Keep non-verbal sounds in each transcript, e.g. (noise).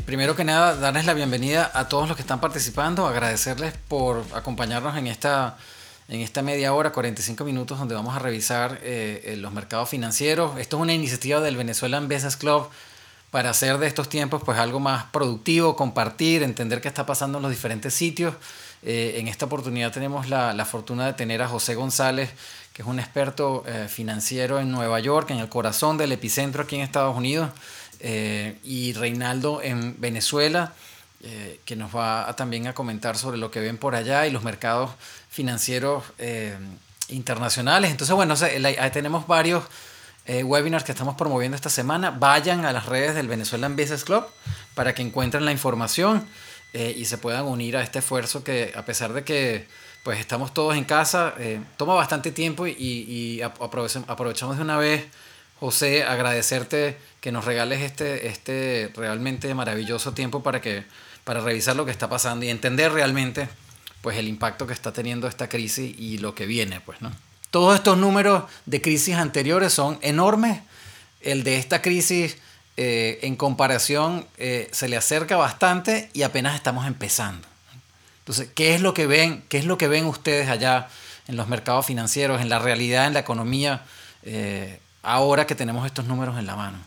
primero que nada, darles la bienvenida a todos los que están participando, agradecerles por acompañarnos en esta, en esta media hora, 45 minutos, donde vamos a revisar eh, eh, los mercados financieros. Esto es una iniciativa del Venezuelan Business Club para hacer de estos tiempos pues algo más productivo, compartir, entender qué está pasando en los diferentes sitios. Eh, en esta oportunidad tenemos la, la, fortuna de tener a José González, que es un experto financiero en Nueva York, en el corazón del epicentro aquí en Estados Unidos. Eh, y Reinaldo en Venezuela, eh, que nos va también a comentar sobre lo que ven por allá y los mercados financieros eh, internacionales. Entonces, bueno, ahí tenemos varios webinars que estamos promoviendo esta semana. Vayan a las redes del Venezuelan Business Club para que encuentren la información y se puedan unir a este esfuerzo que a pesar de que pues estamos todos en casa, toma bastante tiempo y aprovechamos de una vez, José, agradecerte que nos regales este, este realmente maravilloso tiempo para, que, para revisar lo que está pasando y entender realmente pues, el impacto que está teniendo esta crisis y lo que viene. Pues, ¿no? Todos estos números de crisis anteriores son enormes. El de esta crisis, eh, en comparación, eh, se le acerca bastante y apenas estamos empezando. Entonces, ¿qué es lo que ven? ¿Qué es lo que ven ustedes allá en los mercados financieros, en la realidad, en la economía, eh, ahora que tenemos estos números en la mano?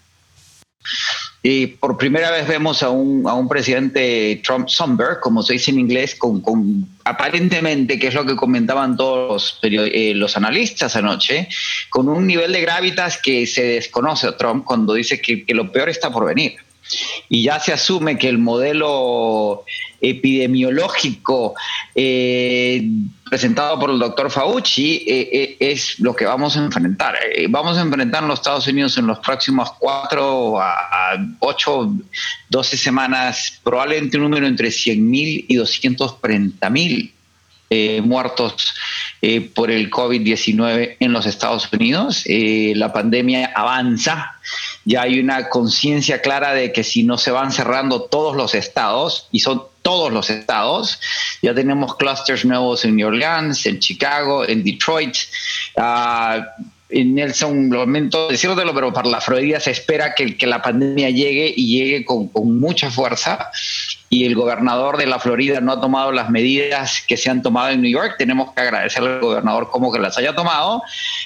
Y por primera vez vemos a un, a un presidente Trump Somber, como se dice en inglés, con, con aparentemente, que es lo que comentaban todos los, eh, los analistas anoche, con un nivel de gravitas que se desconoce a Trump cuando dice que, que lo peor está por venir. Y ya se asume que el modelo epidemiológico eh, presentado por el doctor Fauci eh, eh, es lo que vamos a enfrentar. vamos a enfrentar en los Estados Unidos en los próximos cuatro a, ocho, doce semanas probablemente un número entre 100 mil y 240 mil muertos por el COVID-19 en los Estados Unidos. la pandemia avanza, ya hay una conciencia clara de que si no se van cerrando todos los estados, y son todos los estados. Ya tenemos clusters nuevos en New Orleans, en Chicago, en Detroit. Uh, en Nelson, lamento decirlo, pero para la Florida se espera que, que la pandemia llegue y llegue con, mucha fuerza. Y el gobernador de la Florida no ha tomado las medidas que se han tomado en New York. Tenemos que agradecerle al gobernador como que las haya tomado.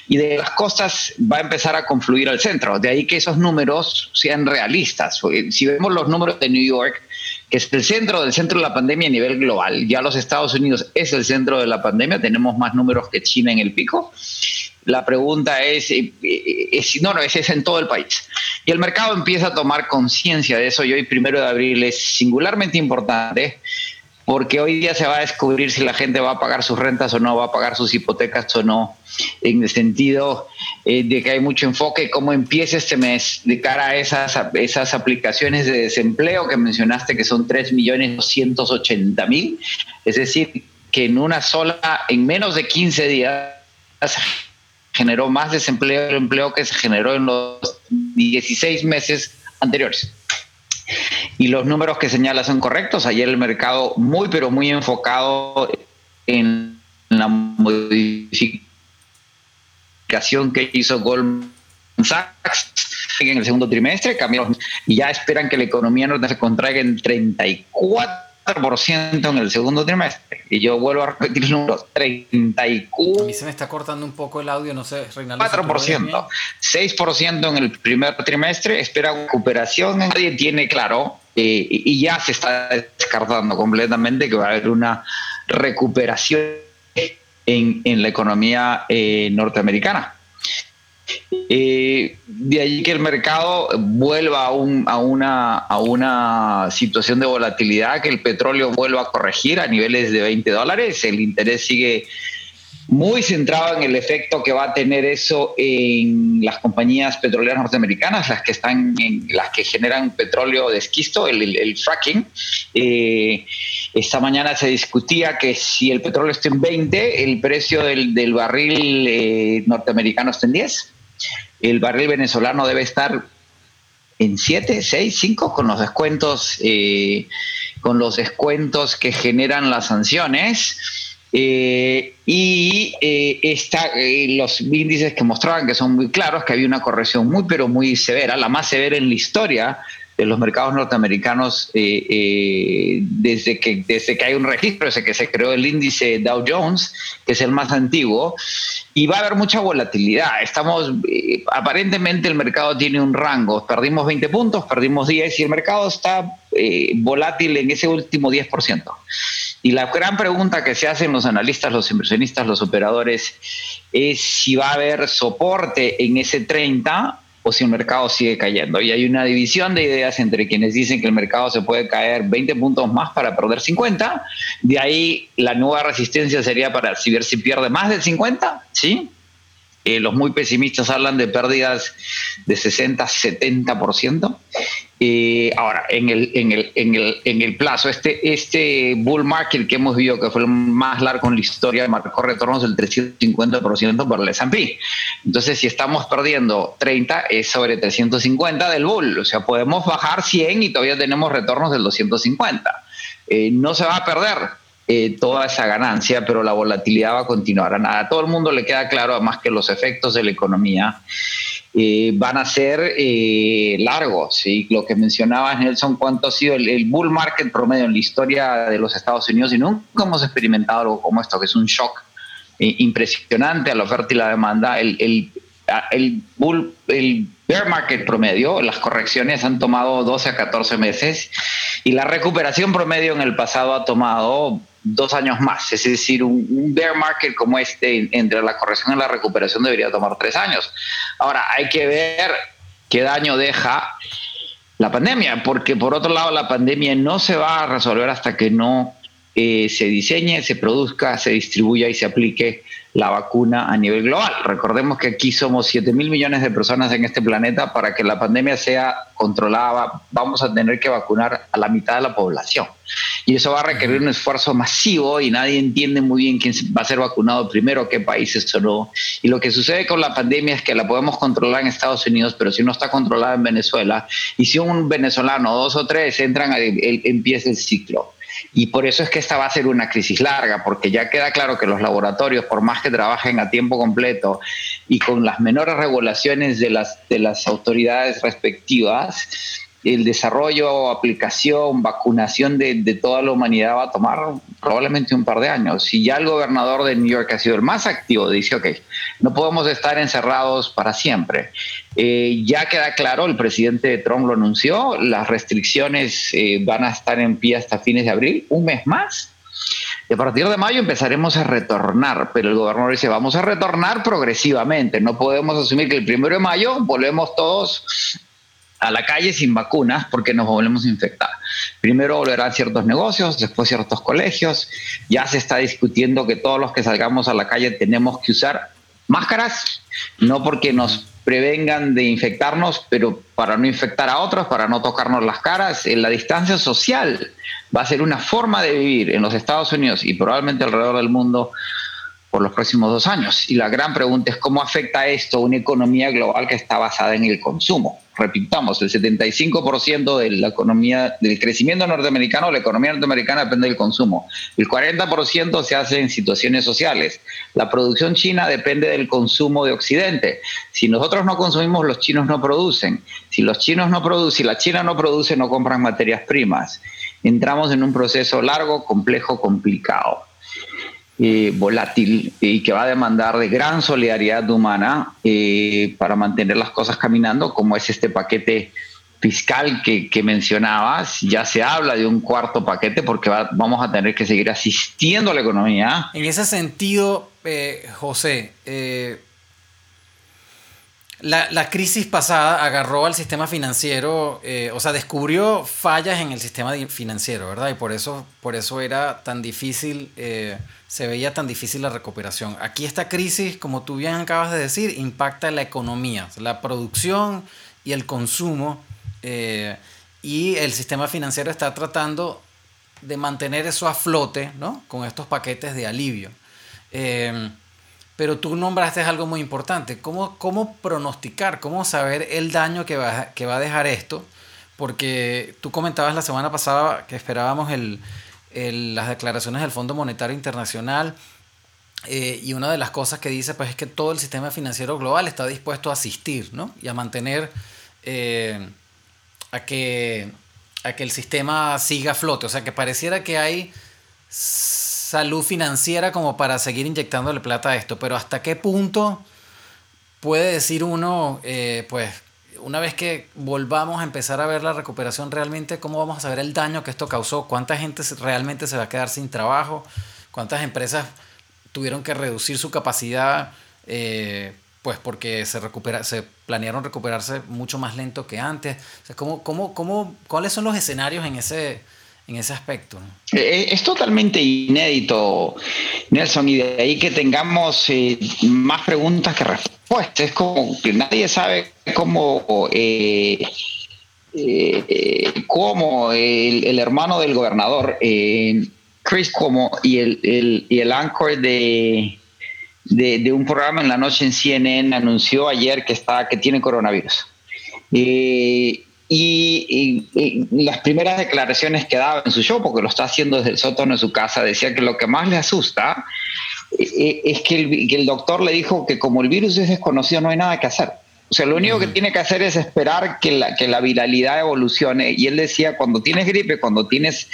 Y de las costas va a empezar a confluir al centro. De ahí que esos números sean realistas. Si vemos los números de New York, que es el centro del centro de la pandemia a nivel global. Ya los Estados Unidos es el centro de la pandemia, tenemos más números que China en el pico. La pregunta es, eh, eh, no, no, ese es en todo el país. Y el mercado empieza a tomar conciencia de eso y hoy, primero de abril, es singularmente importante porque hoy día se va a descubrir si la gente va a pagar sus rentas o no, va a pagar sus hipotecas o no, en el sentido eh, de que hay mucho enfoque, cómo empieza este mes de cara a esas, esas aplicaciones de desempleo que mencionaste, que son 3.280.000, es decir, que en una sola, en menos de 15 días, generó más desempleo del empleo que se generó en los 16 meses anteriores y los números que señala son correctos. Ayer el mercado muy, pero muy enfocado en la modificación que hizo Goldman Sachs en el segundo trimestre, cambiaron y ya esperan que la economía no se contraiga en 34 en el segundo trimestre. Y yo vuelvo a repetir el número, 34. A mí se me está cortando un poco el audio, no sé, Reinaldo. 4%, 6% en el primer trimestre, espera recuperación, nadie tiene claro, eh, y ya se está descartando completamente que va a haber una recuperación en, en la economía eh, norteamericana. Eh, de allí que el mercado vuelva a, una, a una situación de volatilidad, que el petróleo vuelva a corregir a niveles de 20 dólares, el interés sigue muy centrado en el efecto que va a tener eso en las compañías petroleras norteamericanas, las que están en, las que generan petróleo de esquisto, el, fracking. Eh, esta mañana se discutía que si el petróleo está en 20, el precio del, barril eh, norteamericano está en 10 el barril venezolano debe estar en 7, 6, 5 con los descuentos, eh, con los descuentos que generan las sanciones. Eh, y eh, los índices que mostraban que son muy claros, que había una corrección muy, pero muy severa, la más severa en la historia de los mercados norteamericanos eh, eh, desde, que, desde que hay un registro, desde que se creó el índice Dow Jones, que es el más antiguo, y va a haber mucha volatilidad. Estamos, eh, aparentemente el mercado tiene un rango, perdimos 20 puntos, perdimos 10 y el mercado está volátil en ese último 10%. Y la gran pregunta que se hacen los analistas, los inversionistas, los operadores, es si va a haber soporte en ese 30 o si el mercado sigue cayendo. Y hay una división de ideas entre quienes dicen que el mercado se puede caer 20 puntos más para perder 50. De ahí la nueva resistencia sería para si ver si pierde más del 50, ¿sí? Eh, los muy pesimistas hablan de pérdidas de 60, 70%. Eh, ahora, en el, en, el, en, el, en el plazo, este, este bull market que hemos visto, que fue el más largo en la historia, marcó retornos del 350% por el S&P. Entonces, si estamos perdiendo 30, es sobre 350 del bull. O sea, podemos bajar 100 y todavía tenemos retornos del 250. Eh, no se va a perder eh, toda esa ganancia, pero la volatilidad va a continuar. A a todo el mundo le queda claro, además, que los efectos de la economía eh, van a ser eh, largos. ¿sí? Lo que mencionaba Nelson, cuánto ha sido el, bull market promedio en la historia de los Estados Unidos y nunca hemos experimentado algo como esto, que es un shock impresionante a la oferta y la demanda. El, el, el, bull, el bear market promedio, las correcciones han tomado 12 a 14 meses y la recuperación promedio en el pasado ha tomado dos años más. Es decir, un, bear market como este, entre la corrección y la recuperación, debería tomar tres años. Ahora, hay que ver qué daño deja la pandemia, porque por otro lado, la pandemia no se va a resolver hasta que no eh, se diseñe, se produzca, se distribuya y se aplique la vacuna a nivel global. Recordemos que aquí somos 7 mil millones de personas en este planeta. Para que la pandemia sea controlada, vamos a tener que vacunar a la mitad de la población. Y eso va a requerir un esfuerzo masivo y nadie entiende muy bien quién va a ser vacunado primero, qué países o no. Y lo que sucede con la pandemia es que la podemos controlar en Estados Unidos, pero si no está controlada en Venezuela, y si un venezolano, dos o tres, entran, empieza el ciclo. Y por eso es que esta va a ser una crisis larga, porque ya queda claro que los laboratorios, por más que trabajen a tiempo completo y con las menores regulaciones de las, de las autoridades respectivas, el desarrollo, aplicación, vacunación de, toda la humanidad va a tomar probablemente un par de años. Si ya el gobernador de New York ha sido el más activo, dice, ok, no podemos estar encerrados para siempre. Eh, ya queda claro, el presidente Trump lo anunció, las restricciones eh, van a estar en pie hasta fines de abril, un mes más. Y a partir de mayo empezaremos a retornar, pero el gobernador dice, vamos a retornar progresivamente, no podemos asumir que el primero de mayo volvemos todos a la calle sin vacunas porque nos volvemos a infectar. Primero volverán ciertos negocios, después ciertos colegios. Ya se está discutiendo que todos los que salgamos a la calle tenemos que usar máscaras, no porque nos prevengan de infectarnos, pero para no infectar a otros, para no tocarnos las caras. En la distancia social va a ser una forma de vivir en los Estados Unidos y probablemente alrededor del mundo por los próximos dos años. Y la gran pregunta es cómo afecta esto a una economía global que está basada en el consumo. Repitamos, el 75% de la economía, del crecimiento norteamericano, la economía norteamericana depende del consumo. El 40% se hace en situaciones sociales. La producción china depende del consumo de Occidente. Si nosotros no consumimos, los chinos no producen. Si los chinos no producen, si la China no produce, no compran materias primas. Entramos en un proceso largo, complejo, complicado. Eh, volátil y que va a demandar de gran solidaridad humana eh, para mantener las cosas caminando, como es este paquete fiscal que, mencionabas. Ya se habla de un cuarto paquete porque vamos a tener que seguir asistiendo a la economía. En ese sentido, eh, José, la, crisis pasada agarró al sistema financiero, o sea, descubrió fallas en el sistema financiero, ¿verdad? Y por eso, por eso era tan difícil se veía tan difícil la recuperación. Aquí esta crisis, como tú bien acabas de decir, impacta la economía, la producción y el consumo. Eh, y el sistema financiero está tratando de mantener eso a flote, ¿no? Con estos paquetes de alivio. Eh, pero tú nombraste algo muy importante. ¿Cómo, ¿Cómo pronosticar, cómo saber el daño que va, que va a dejar esto? Porque tú comentabas la semana pasada que esperábamos el, las declaraciones del Fondo Monetario Internacional. Eh, y una de las cosas que dice pues, es que todo el sistema financiero global está dispuesto a asistir ¿no? y a mantener eh, a que, a que el sistema siga a flote. O sea, que pareciera que hay salud financiera como para seguir inyectándole plata a esto. Pero hasta qué punto puede decir uno, eh, pues, una vez que volvamos a empezar a ver la recuperación realmente, ¿cómo vamos a saber el daño que esto causó? ¿Cuánta gente realmente se va a quedar sin trabajo? ¿Cuántas empresas tuvieron que reducir su capacidad? Eh, pues porque se, recupera, se planearon recuperarse mucho más lento que antes. ¿cómo, cómo, cómo, ¿Cuáles son los escenarios en ese, en ese aspecto? Eh, es totalmente inédito, Nelson, y de ahí que tengamos eh, más preguntas que respuestas. Es como que nadie sabe cómo, eh, el, hermano del gobernador, Chris Cuomo, y el, el, y el anchor de de, un programa en la noche en CNN anunció ayer que, está, que tiene coronavirus. Y, las primeras declaraciones que daba en su show, porque lo está haciendo desde el sótano de su casa, decía que lo que más le asusta eh, es que el, que el doctor le dijo que como el virus es desconocido no hay nada que hacer. O sea, lo único que tiene que hacer es esperar que la, que la viralidad evolucione. Y él decía, cuando tienes gripe, cuando tienes,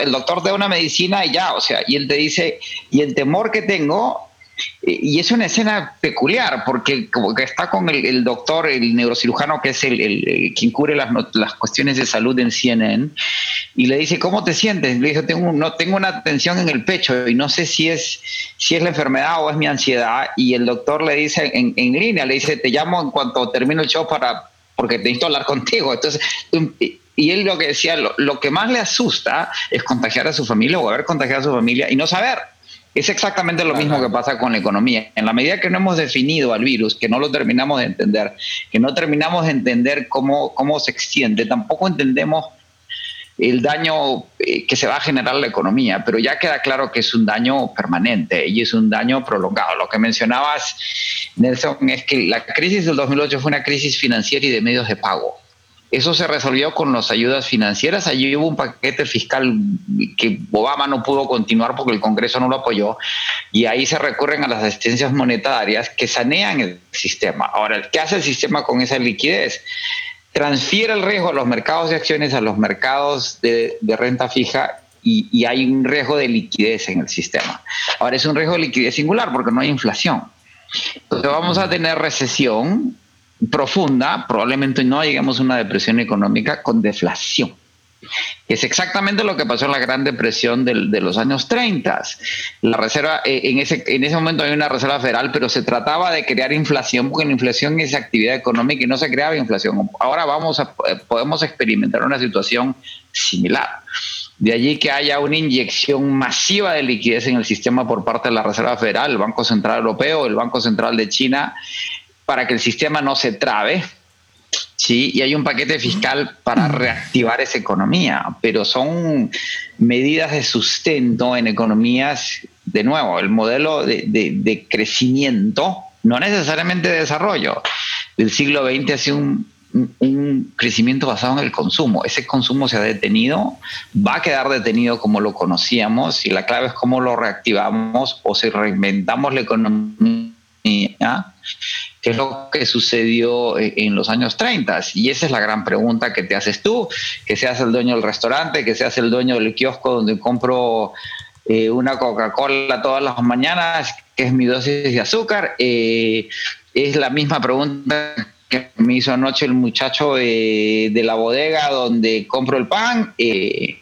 el doctor te da una medicina y ya, o sea, y él te dice, y el temor que tengo y es una escena peculiar porque como que está con el, doctor, el neurocirujano que es el, quien cubre las, las, cuestiones de salud en CNN y le dice, ¿cómo te sientes? Le dice, tengo, no, tengo una tensión en el pecho y no sé si es, si es la enfermedad o es mi ansiedad. Y el doctor le dice en, en línea, le dice, te llamo en cuanto termine el show para, porque necesito hablar contigo. Entonces, y él lo que decía, lo, lo que más le asusta es contagiar a su familia o haber contagiado a su familia y no saber. Es exactamente lo mismo que pasa con la economía. En la medida que no hemos definido al virus, que no lo terminamos de entender, que no terminamos de entender cómo, cómo se extiende, tampoco entendemos el daño eh, que se va a generar la economía, pero ya queda claro que es un daño permanente y es un daño prolongado. Lo que mencionabas, Nelson, es que la crisis del 2008 fue una crisis financiera y de medios de pago. Eso se resolvió con las ayudas financieras. Allí hubo un paquete fiscal que Obama no pudo continuar porque el Congreso no lo apoyó. Y ahí se recurren a las asistencias monetarias que sanean el sistema. Ahora, ¿qué hace el sistema con esa liquidez? Transfiere el riesgo a los mercados de acciones, a los mercados de, renta fija y, y, hay un riesgo de liquidez en el sistema. Ahora es un riesgo de liquidez singular porque no hay inflación. Entonces vamos a tener recesión profunda, probablemente no lleguemos a una depresión económica con deflación. Es exactamente lo que pasó en la Gran Depresión de, los años 30. La reserva, eh, en, ese, en ese momento hay una reserva federal, pero se trataba de crear inflación, porque la inflación es actividad económica y no se creaba inflación. Ahora vamos a, eh, podemos experimentar una situación similar. De allí que haya una inyección masiva de liquidez en el sistema por parte de la Reserva Federal, el Banco Central Europeo, el Banco Central de China, para que el sistema no se trabe, ¿sí? Y hay un paquete fiscal para reactivar esa economía, pero son medidas de sustento en economías, de nuevo, el modelo de, crecimiento, no necesariamente de desarrollo, del siglo XX ha sido un, un crecimiento basado en el consumo. Ese consumo se ha detenido, va a quedar detenido como lo conocíamos y la clave es cómo lo reactivamos o si reinventamos la economía que es lo que sucedió eh, en los años 30. Y esa es la gran pregunta que te haces tú, que seas el dueño del restaurante, que seas el dueño del kiosco donde compro eh, una Coca-Cola todas las mañanas, que es mi dosis de azúcar. Eh, es la misma pregunta que me hizo anoche el muchacho de la bodega donde compro el pan. de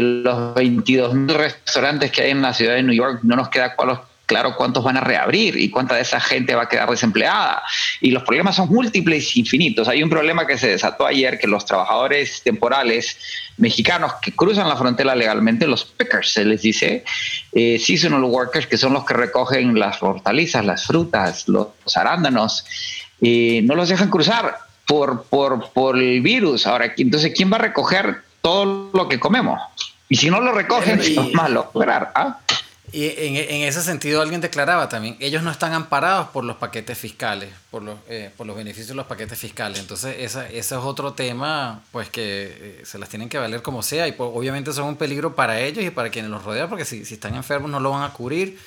los 22 mil restaurantes que hay en la ciudad de New York, no nos queda cuál claro cuántos van a reabrir y cuánta de esa gente va a quedar desempleada. Y los problemas son múltiples e infinitos. Hay un problema que se desató ayer, que los trabajadores temporales mexicanos que cruzan la frontera legalmente, los pickers se les dice, eh, seasonal workers, que son los que recogen las hortalizas, las frutas, los, arándanos, eh, no los dejan cruzar por, por, por el virus. Ahora, entonces, ¿quién va a recoger todo lo que comemos? Y si no lo recogen, (laughs) es malo lograr. ¿ah? Y en, en, ese sentido alguien declaraba también, ellos no están amparados por los paquetes fiscales, por los, eh, por los beneficios de los paquetes fiscales. Entonces esa, ese es otro tema pues que eh, se las tienen que valer como sea y pues, obviamente son un peligro para ellos y para quienes los rodean porque si, si están enfermos no lo van a cubrir.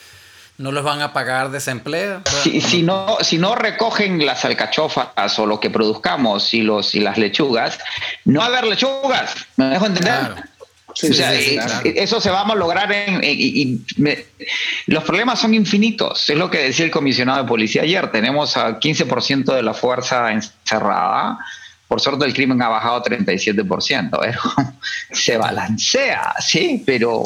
no los van a pagar desempleo. Si, si, no, si no recogen las alcachofas o lo que produzcamos y, los, y las lechugas, no va a haber lechugas. ¿Me dejo entender? Eso se va a lograr en, y, los problemas son infinitos, es lo que decía el comisionado de policía ayer, tenemos a 15% de la fuerza encerrada, por suerte el crimen ha bajado 37%, ¿eh? (laughs) se balancea, sí, pero...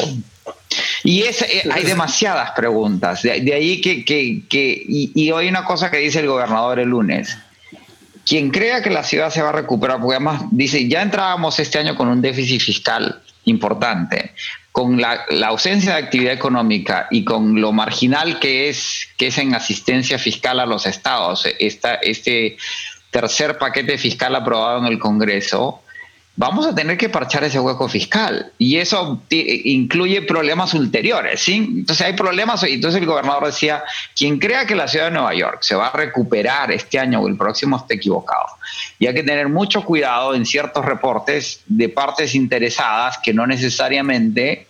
Y es, eh, hay demasiadas preguntas, de, ahí que... que, que y, y hoy una cosa que dice el gobernador el lunes, quien crea que la ciudad se va a recuperar, porque además dice, ya entrábamos este año con un déficit fiscal importante, con la, ausencia de actividad económica y con lo marginal que es, que es en asistencia fiscal a los estados, esta, este tercer paquete fiscal aprobado en el Congreso, vamos a tener que parchar ese hueco fiscal. Y eso incluye problemas ulteriores, ¿sí? Entonces hay problemas, y entonces el gobernador decía, quien crea que la ciudad de Nueva York se va a recuperar este año o el próximo está equivocado. Y hay que tener mucho cuidado en ciertos reportes de partes interesadas que no necesariamente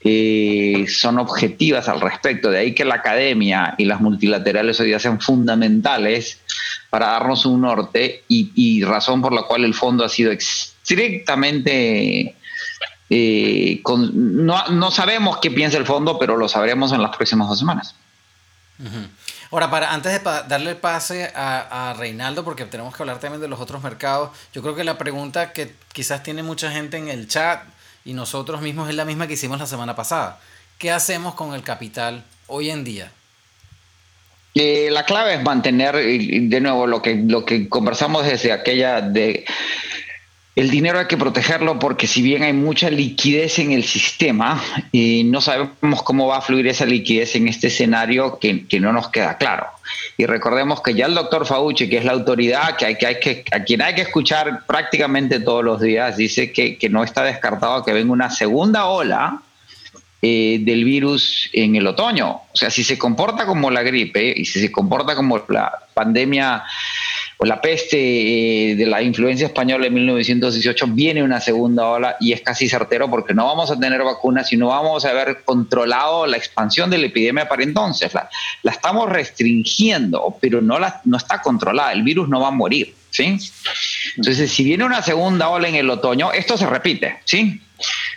eh, son objetivas al respecto. De ahí que la academia y las multilaterales hoy día sean fundamentales para darnos un norte y, y razón por la cual el fondo ha sido estrictamente... Eh, no, sabemos qué piensa el fondo, pero lo sabremos en las próximas dos semanas. Ahora, para, antes de darle el pase a, a, Reinaldo, porque tenemos que hablar también de los otros mercados, yo creo que la pregunta que quizás tiene mucha gente en el chat y nosotros mismos es la misma que hicimos la semana pasada. ¿Qué hacemos con el capital hoy en día? Eh, la clave es mantener, de nuevo, lo que, lo que conversamos desde aquella de el dinero hay que protegerlo porque si bien hay mucha liquidez en el sistema, y no sabemos cómo va a fluir esa liquidez en este escenario que, no nos queda claro. Y recordemos que ya el doctor Fauci, que es la autoridad que hay, que, hay que, a quien hay que escuchar prácticamente todos los días, dice que, no está descartado que venga una segunda ola eh, del virus en el otoño. O sea, si se comporta como la gripe y si se comporta como la pandemia la peste eh, de la influencia española en 1918, viene una segunda ola y es casi certero porque no vamos a tener vacunas y no vamos a haber controlado la expansión de la epidemia para entonces. La, la estamos restringiendo, pero no, la, no está controlada. El virus no va a morir. ¿sí? Entonces, si viene una segunda ola en el otoño, esto se repite. ¿sí?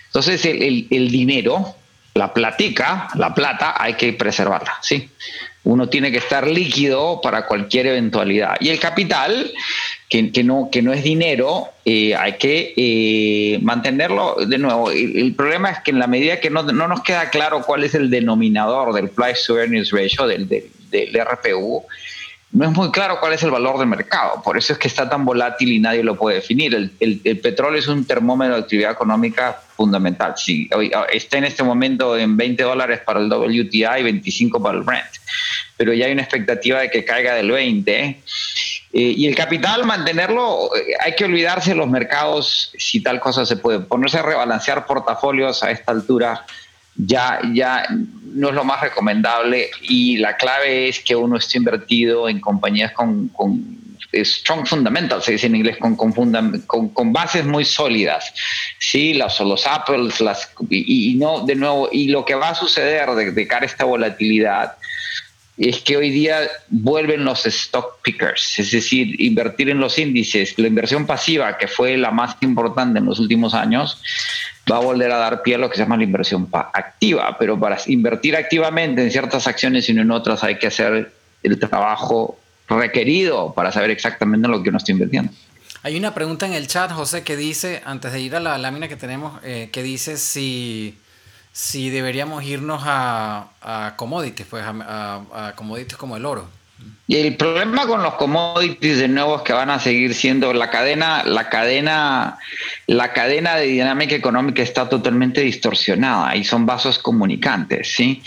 Entonces, el, el, el dinero, la platica, la plata, hay que preservarla. ¿sí? Uno tiene que estar líquido para cualquier eventualidad. Y el capital, que, no, que no es dinero, eh, hay que eh, mantenerlo de nuevo. El, problema es que en la medida que no, nos queda claro cuál es el denominador del Price to Earnings Ratio, del, del, del RPU, no es muy claro cuál es el valor de mercado. Por eso es que está tan volátil y nadie lo puede definir. El, petróleo es un termómetro de actividad económica fundamental. Si ah, está en este momento en 20 dólares para el WTI y 25 para el Brent, pero ya hay una expectativa de que caiga del 20. Eh, y el capital, mantenerlo, eh, hay que olvidarse de los mercados si tal cosa se puede. Ponerse a rebalancear portafolios a esta altura ya, ya no es lo más recomendable y la clave es que uno esté invertido en compañías con, strong fundamentals, se dice en inglés, con, con, bases muy sólidas. Sí, los, los Apples, las, y, no, de nuevo, y lo que va a suceder de, de cara a esta volatilidad es que hoy día vuelven los stock pickers, es decir, invertir en los índices, la inversión pasiva, que fue la más importante en los últimos años, va a volver a dar pie a lo que se llama la inversión activa, pero para invertir activamente en ciertas acciones y no en otras hay que hacer el trabajo requerido para saber exactamente lo que uno está invirtiendo. Hay una pregunta en el chat, José, que dice, antes de ir a la lámina que tenemos, eh, que dice si si deberíamos irnos a, a commodities, pues a, a, commodities como el oro. Y el problema con los commodities de nuevo es que van a seguir siendo la cadena, la cadena, la cadena de dinámica económica está totalmente distorsionada y son vasos comunicantes, ¿sí?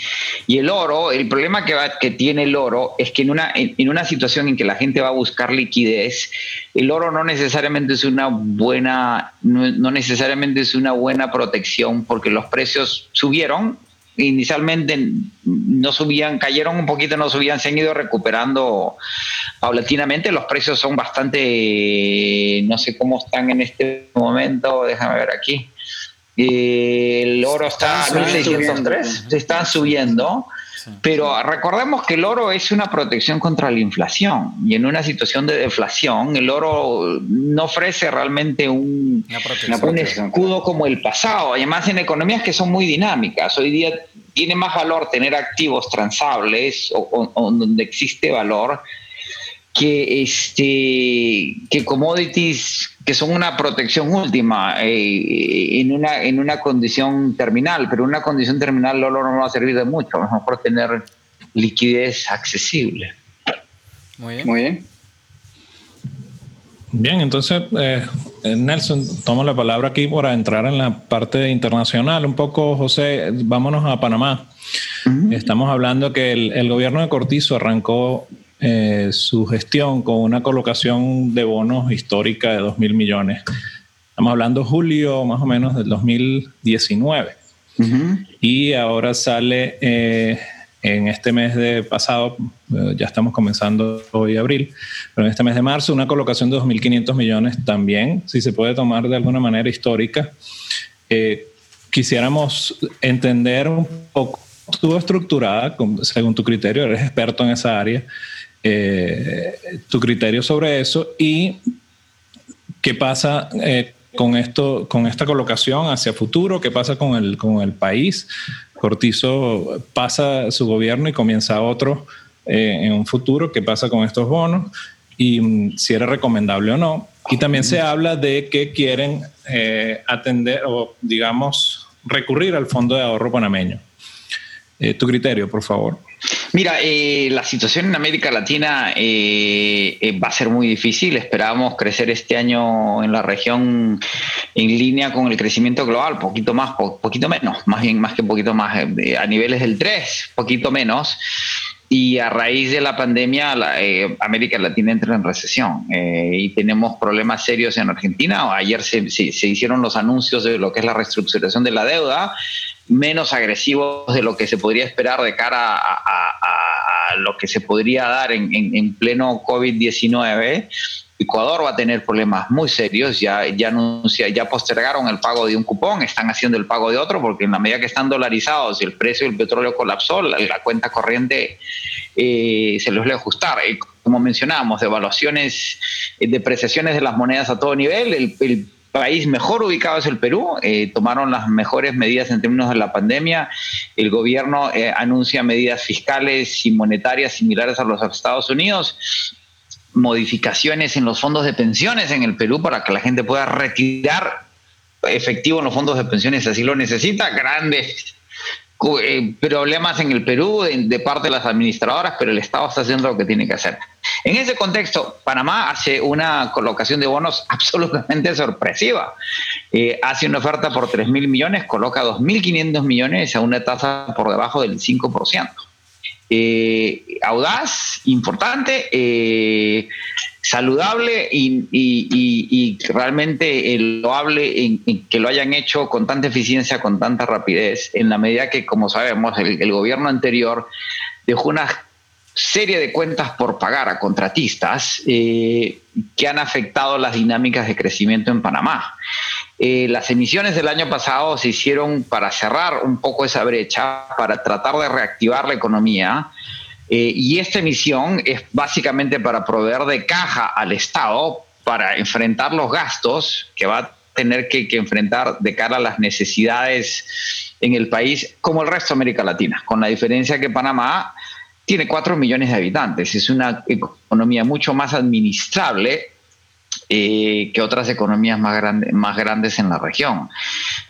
Y el oro, el problema que, va, que tiene el oro es que en una, en una situación en que la gente va a buscar liquidez, el oro no necesariamente es una buena, no, necesariamente es una buena protección porque los precios subieron, inicialmente no subían, cayeron un poquito, no subían, se han ido recuperando paulatinamente. Los precios son bastante, no sé cómo están en este momento, déjame ver aquí. El oro está a 1603, se están subiendo. Pero recordemos que el oro es una protección contra la inflación y en una situación de deflación el oro no ofrece realmente un, un escudo como el pasado. Además en economías que son muy dinámicas, hoy día tiene más valor tener activos transables o, donde existe valor que, este, que commodities que son una protección última eh, en, una, en una condición terminal, pero una condición terminal oro no va a servir de mucho, a lo mejor tener liquidez accesible. Muy bien. Muy bien. Bien, entonces, eh, Nelson, tomo la palabra aquí para entrar en la parte internacional. Un poco, José, vámonos a Panamá. Estamos hablando que el, el, gobierno de Cortizo arrancó eh, su gestión con una colocación de bonos histórica de 2 mil millones. Estamos hablando julio más o menos del 2019. Y ahora sale eh, en este mes de pasado, eh, ya estamos comenzando hoy abril, pero en este mes de marzo una colocación de 2.500 millones también, si se puede tomar de alguna manera histórica. Eh, quisiéramos entender un poco, estuvo estructurada, según tu criterio, eres experto en esa área, eh, tu criterio sobre eso y qué pasa con esto, con esta colocación hacia futuro, qué pasa con el, con el país Cortizo pasa su gobierno y comienza otro eh, en un futuro. ¿Qué pasa con estos bonos? Y mm, si era recomendable o no. Y también se habla de que quieren eh, atender o, digamos, recurrir al Fondo de Ahorro Panameño. Eh, tu criterio, por favor. Mira, eh, la situación en América Latina eh, eh, va a ser muy difícil. Esperamos crecer este año en la región en línea con el crecimiento global, poquito más, poquito menos, más bien más que poquito más, a niveles del 3, poquito menos. Y a raíz de la pandemia, América Latina entra en recesión y tenemos problemas serios en Argentina. Ayer se hicieron los anuncios de lo que es la reestructuración de la deuda menos agresivos de lo que se podría esperar de cara a, lo que se podría dar en, pleno COVID-19. Ecuador va a tener problemas muy serios, ya, ya, anuncia, ya postergaron el pago de un cupón, están haciendo el pago de otro, porque en la medida que están dolarizados y el precio del petróleo colapsó, la, cuenta corriente eh, se va a ajustar. como mencionábamos, devaluaciones, eh, depreciaciones de las monedas a todo nivel, el, el país mejor ubicado es el Perú. Eh, tomaron las mejores medidas en términos de la pandemia. El gobierno eh, anuncia medidas fiscales y monetarias similares a los Estados Unidos. Modificaciones en los fondos de pensiones en el Perú para que la gente pueda retirar efectivo en los fondos de pensiones si así lo necesita. Grandes eh, problemas en el Perú de, parte de las administradoras, pero el Estado está haciendo lo que tiene que hacer. En ese contexto, Panamá hace una colocación de bonos (laughs) absolutamente sorpresiva. Eh, hace una oferta por 3 mil millones, coloca 2.500 millones a una tasa por debajo del 5%. Eh, audaz, importante, eh, saludable y, realmente loable en, que lo hayan hecho con tanta eficiencia, con tanta rapidez, en la medida que, como sabemos, el, gobierno anterior dejó una serie de cuentas por pagar a contratistas eh, que han afectado las dinámicas de crecimiento en Panamá. Eh, las emisiones del año pasado se hicieron para cerrar un poco esa brecha, para tratar de reactivar la economía. Eh, y esta emisión es básicamente para proveer de caja al Estado para enfrentar los gastos que va a tener que, enfrentar de cara a las necesidades en el país, como el resto de América Latina, con la diferencia que Panamá tiene 4 millones de habitantes, es una economía mucho más administrable eh, que otras economías más, más grandes en la región.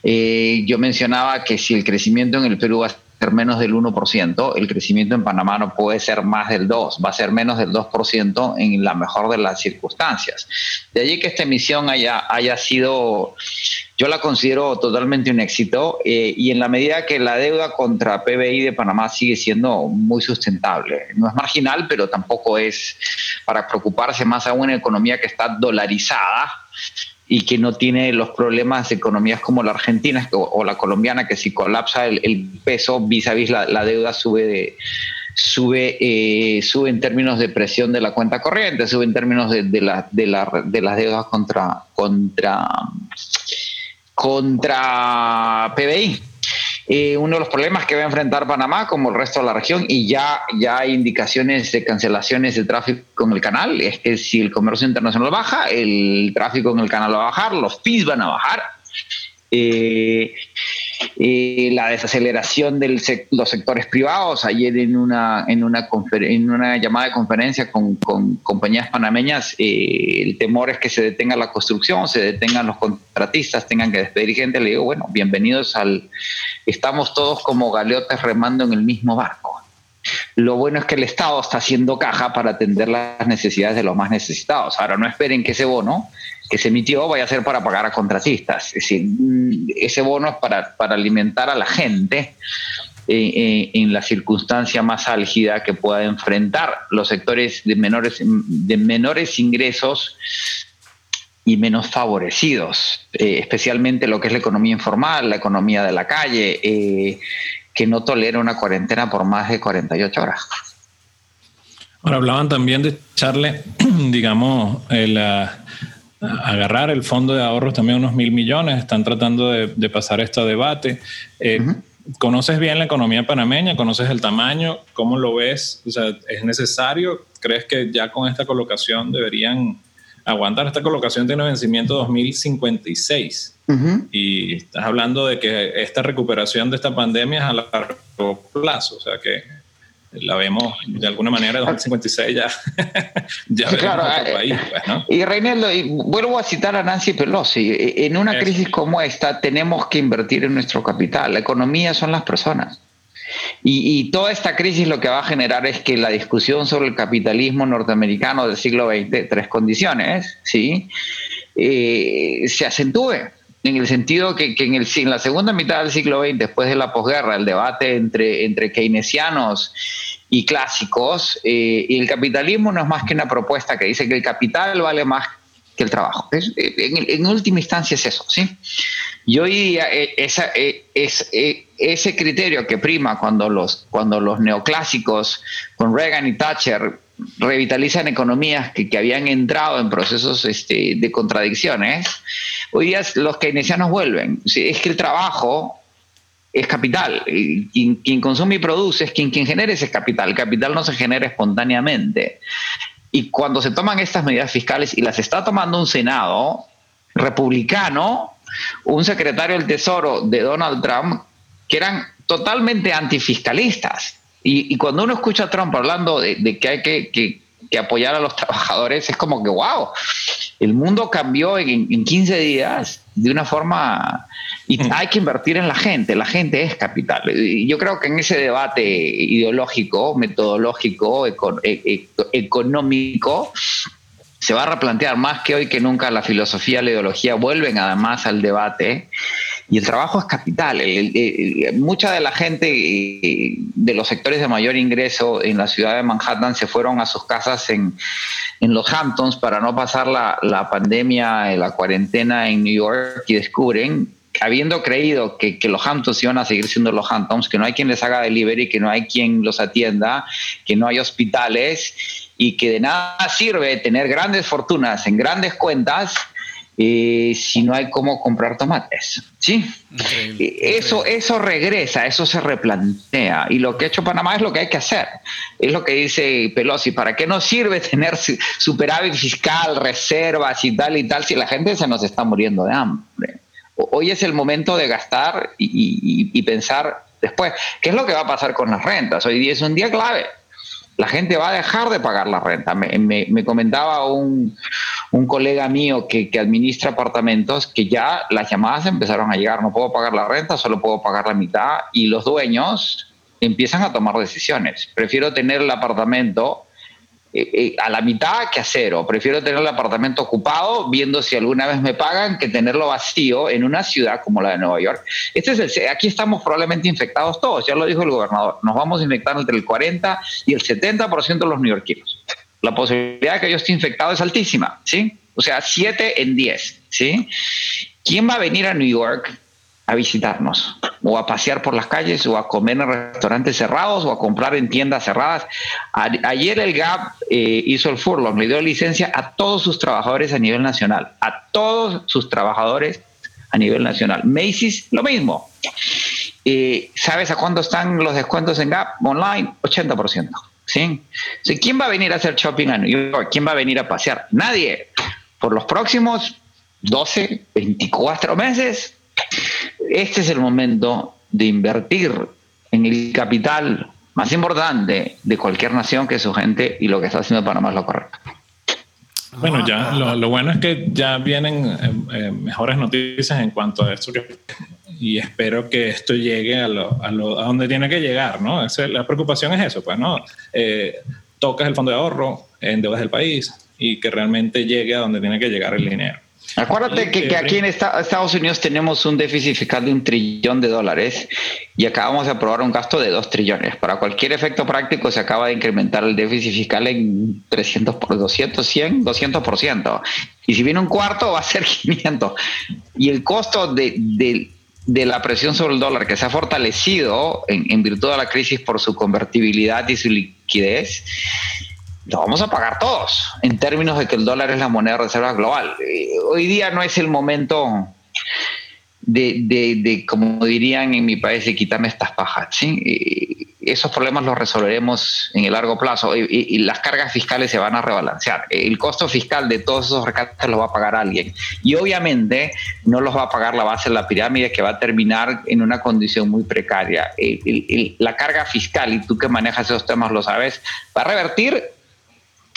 Eh, yo mencionaba que si el crecimiento en el Perú va a ser menos del 1%, el crecimiento en Panamá no puede ser más del 2%, va a ser menos del 2% en la mejor de las circunstancias. De allí que esta emisión haya, haya sido yo la considero totalmente un éxito eh, y en la medida que la deuda contra PBI de Panamá sigue siendo muy sustentable. No es marginal, pero tampoco es para preocuparse más aún en una economía que está dolarizada y que no tiene los problemas de economías como la argentina o, la colombiana, que si colapsa el, peso vis a vis la, deuda sube de, sube, eh, sube en términos de presión de la cuenta corriente, sube en términos de, de, la, de, la, de las deudas contra, contra contra PBI. Eh, uno de los problemas que va a enfrentar Panamá, como el resto de la región, y ya, ya hay indicaciones de cancelaciones de tráfico en el canal, es que si el comercio internacional baja, el tráfico en el canal va a bajar, los fees van a bajar. Eh, eh, la desaceleración de los sectores privados. Ayer en una, en una, en una llamada de conferencia con, compañías panameñas, eh, el temor es que se detenga la construcción, se detengan los contratistas, tengan que despedir gente. Le digo, bueno, bienvenidos al... Estamos todos como galeotes remando en el mismo barco. Lo bueno es que el Estado está haciendo caja para atender las necesidades de los más necesitados. Ahora, no esperen que ese bono que se emitió vaya a ser para pagar a contratistas. Es decir, mm, ese bono es para, para alimentar a la gente eh, eh, en la circunstancia más álgida que pueda enfrentar los sectores de menores, de menores ingresos y menos favorecidos, eh, especialmente lo que es la economía informal, la economía de la calle, que no tolera una cuarentena por más de 48 horas. Ahora hablaban también de echarle, (clears throat) digamos, el, agarrar el fondo de ahorros también unos mil millones, están tratando de, pasar este debate. Eh, ¿Conoces bien la economía panameña? ¿Conoces el tamaño? ¿Cómo lo ves? O sea, ¿es necesario? ¿Crees que ya con esta colocación deberían aguantar? Esta colocación tiene vencimiento 2056. Y estás hablando de que esta recuperación de esta pandemia es a largo plazo, o sea que la vemos de alguna manera 2056 ya, (laughs) ya claro, eh, país. Pues, ¿no? Y Reinaldo, vuelvo a citar a Nancy Pelosi, e, en una crisis como esta tenemos que invertir en nuestro capital, la economía son las personas. Y, toda esta crisis lo que va a generar es que la discusión sobre el capitalismo norteamericano del siglo XX, tres condiciones, ¿sí? Eh, se acentúe en el sentido que, en, el, en, la segunda mitad del siglo XX, después de la posguerra, el debate entre, entre keynesianos y clásicos, eh, y el capitalismo no es más que una propuesta que dice que el capital vale más que el trabajo. Es, en, última instancia es eso, ¿sí? Y hoy eh, esa, eh, es, ese criterio que prima cuando los, cuando los neoclásicos con Reagan y Thatcher revitalizan economías que, que habían entrado en procesos este, de contradicciones, hoy día los keynesianos vuelven. Es que el trabajo es capital. Quien, quien, consume y produce es quien, quien genera ese capital. El capital no se genera espontáneamente. Y cuando se toman estas medidas fiscales y las está tomando un Senado republicano, un secretario del Tesoro de Donald Trump, que eran totalmente antifiscalistas. Y, cuando uno escucha a Trump hablando de, que hay que, apoyar a los trabajadores, es como que, wow, el mundo cambió en, en 15 días de una forma... Y hay que invertir en la gente, la gente es capital. Y yo creo que en ese debate ideológico, metodológico, e, e, económico, se va a replantear más que hoy que nunca la filosofía y la ideología vuelven además al debate y el trabajo es capital. mucha de la gente eh, de los sectores de mayor ingreso en la ciudad de Manhattan se fueron a sus casas en, los Hamptons para no pasar la, la pandemia, la cuarentena en New York y descubren habiendo creído que, que, los Hamptons iban a seguir siendo los Hamptons, que no hay quien les haga delivery, que no hay quien los atienda, que no hay hospitales y que de nada sirve tener grandes fortunas en grandes cuentas eh, si no hay cómo comprar tomates. ¿sí? eso, eso regresa, eso se replantea. Y lo que ha hecho Panamá es lo que hay que hacer. Es lo que dice Pelosi. ¿Para qué nos sirve (laughs) tener superávit fiscal, reservas y tal y tal si la gente se nos está muriendo de hambre? Hoy es el momento de gastar y, y pensar después, ¿qué es lo que va a pasar con las rentas? Hoy día es un día clave la gente va a dejar de pagar la renta. Me, comentaba un, colega mío que, administra apartamentos que ya las llamadas empezaron a llegar, no puedo pagar la renta, solo puedo pagar la mitad y los dueños empiezan a tomar decisiones. Prefiero tener el apartamento eh, eh, a la mitad que a cero. Prefiero tener el apartamento ocupado viendo si alguna vez me pagan que tenerlo vacío en una ciudad como la de Nueva York. Este es el, aquí estamos probablemente infectados todos, ya lo dijo el gobernador. Nos vamos a infectar entre el 40 y el 70% de los neoyorquinos. La posibilidad de que yo esté infectado es altísima, ¿sí? O sea, 7 en 10, ¿sí? ¿Quién va a venir a New York a visitarnos o a pasear por las calles o a comer en restaurantes cerrados o a comprar en tiendas cerradas. ayer el GAP eh, hizo el furlong, le dio licencia a todos sus trabajadores a nivel nacional, a todos sus trabajadores a nivel nacional. Macy's lo mismo. Eh, ¿Sabes a cuánto están los descuentos en Gap online? 80%. ¿sí? ¿Quién va a venir a hacer shopping a New York? ¿Quién va a venir a pasear? Nadie. Por los próximos 12, 24 meses, este es el momento de invertir en el capital más importante de cualquier nación que es su gente y lo que está haciendo Panamá es lo correcto. Bueno, ya lo, bueno es que ya vienen eh, eh, mejores noticias en cuanto a esto y espero que esto llegue a, lo, a, lo, a donde tiene que llegar, ¿no? la preocupación es eso, pues, ¿no? Eh, tocas el fondo de ahorro en deudas del país y que realmente llegue a donde tiene que llegar el dinero. Acuérdate que, aquí en Estados Unidos tenemos un déficit fiscal de un trillón de dólares y acabamos de aprobar un gasto de dos trillones. Para cualquier efecto práctico se acaba de incrementar el déficit fiscal en 300 por 200, 100, 200%. Y si viene un cuarto va a ser (laughs) 500. Y el costo de, de, la presión sobre el dólar que se ha fortalecido en, en virtud de la crisis por su convertibilidad y su liquidez lo vamos a pagar todos, en términos de que el dólar es la moneda de reserva global. Eh, hoy día no es el momento de, de, como dirían en mi país, de quitarme estas pajas. ¿sí? Eh, esos problemas los resolveremos en el largo plazo y, las cargas fiscales se van a rebalancear. El costo fiscal de todos esos recates lo va a pagar alguien. Y obviamente no los va a pagar la base de la pirámide que va a terminar en una condición muy precaria. la carga fiscal, y tú que manejas esos temas lo sabes, va a revertir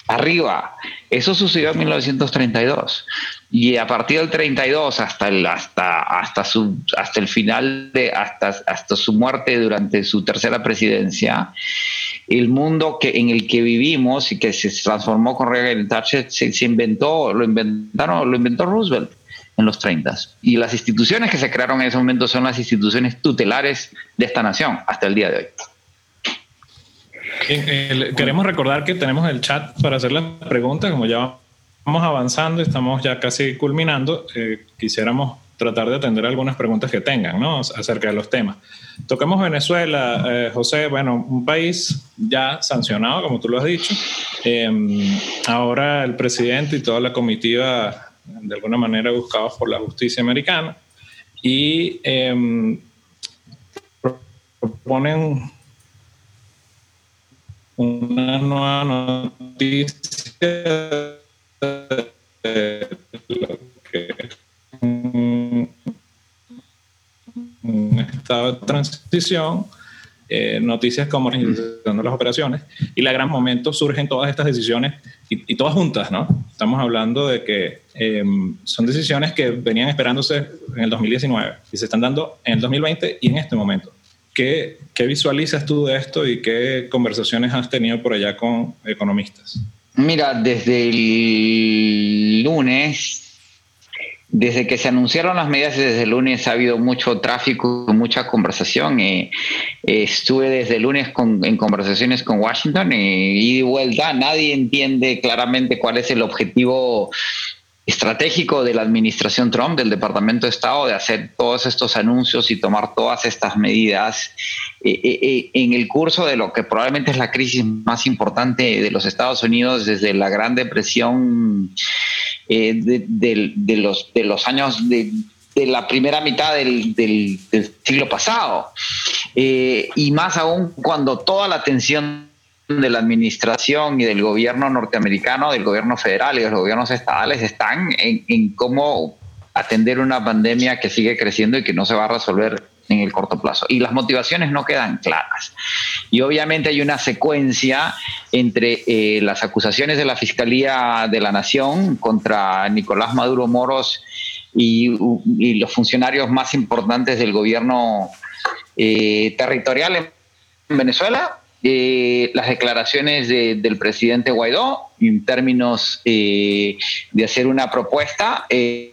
arriba. Eso sucedió en 1932 y a partir del 32 hasta el hasta hasta su hasta el final de hasta hasta su muerte durante su tercera presidencia el mundo que en el que vivimos y que se transformó con Reagan Thatcher se, se inventó lo inventaron lo inventó Roosevelt en los 30 y las instituciones que se crearon en ese momento son las instituciones tutelares de esta nación hasta el día de hoy queremos recordar que tenemos el chat para hacer las preguntas, como ya vamos avanzando, estamos ya casi culminando, eh, quisiéramos tratar de atender algunas preguntas que tengan ¿no? acerca de los temas. Toquemos Venezuela, eh, José, bueno, un país ya sancionado, como tú lo has dicho. Em, ahora el presidente y toda la comitiva, de alguna manera, buscados por la justicia americana y em, proponen una nueva noticia de lo que es un, estado de transición, eh, noticias como de las operaciones, y la gran momento surgen todas estas decisiones y, todas juntas, ¿no? Estamos hablando de que em, son decisiones que venían esperándose en el 2019 y se están dando en el 2020 y en este momento. ¿Qué, visualizas tú de esto y qué conversaciones has tenido por allá con economistas? Mira, desde el lunes, desde que se anunciaron las medidas desde el lunes ha habido mucho tráfico, mucha conversación. Eh, estuve desde el lunes en conversaciones con Washington y de vuelta. Nadie entiende claramente cuál es el objetivo estratégico de la administración Trump, del Departamento de Estado, de hacer todos estos anuncios y tomar todas estas medidas eh, eh, eh, en el curso de lo que probablemente es la crisis más importante de los Estados Unidos desde la Gran Depresión de, los, de los años de, la primera mitad del, del siglo pasado. y más aún cuando toda la atención de la administración y del gobierno norteamericano, del gobierno federal y de los gobiernos estatales están en, cómo atender una pandemia que sigue creciendo y que no se va a resolver en el corto plazo. Y las motivaciones no quedan claras. Y obviamente hay una secuencia entre eh, las acusaciones de la Fiscalía de la Nación contra Nicolás Maduro Moros y, los funcionarios más importantes del gobierno eh, territorial en Venezuela eh, las declaraciones del presidente Guaidó en términos eh, de hacer una propuesta eh,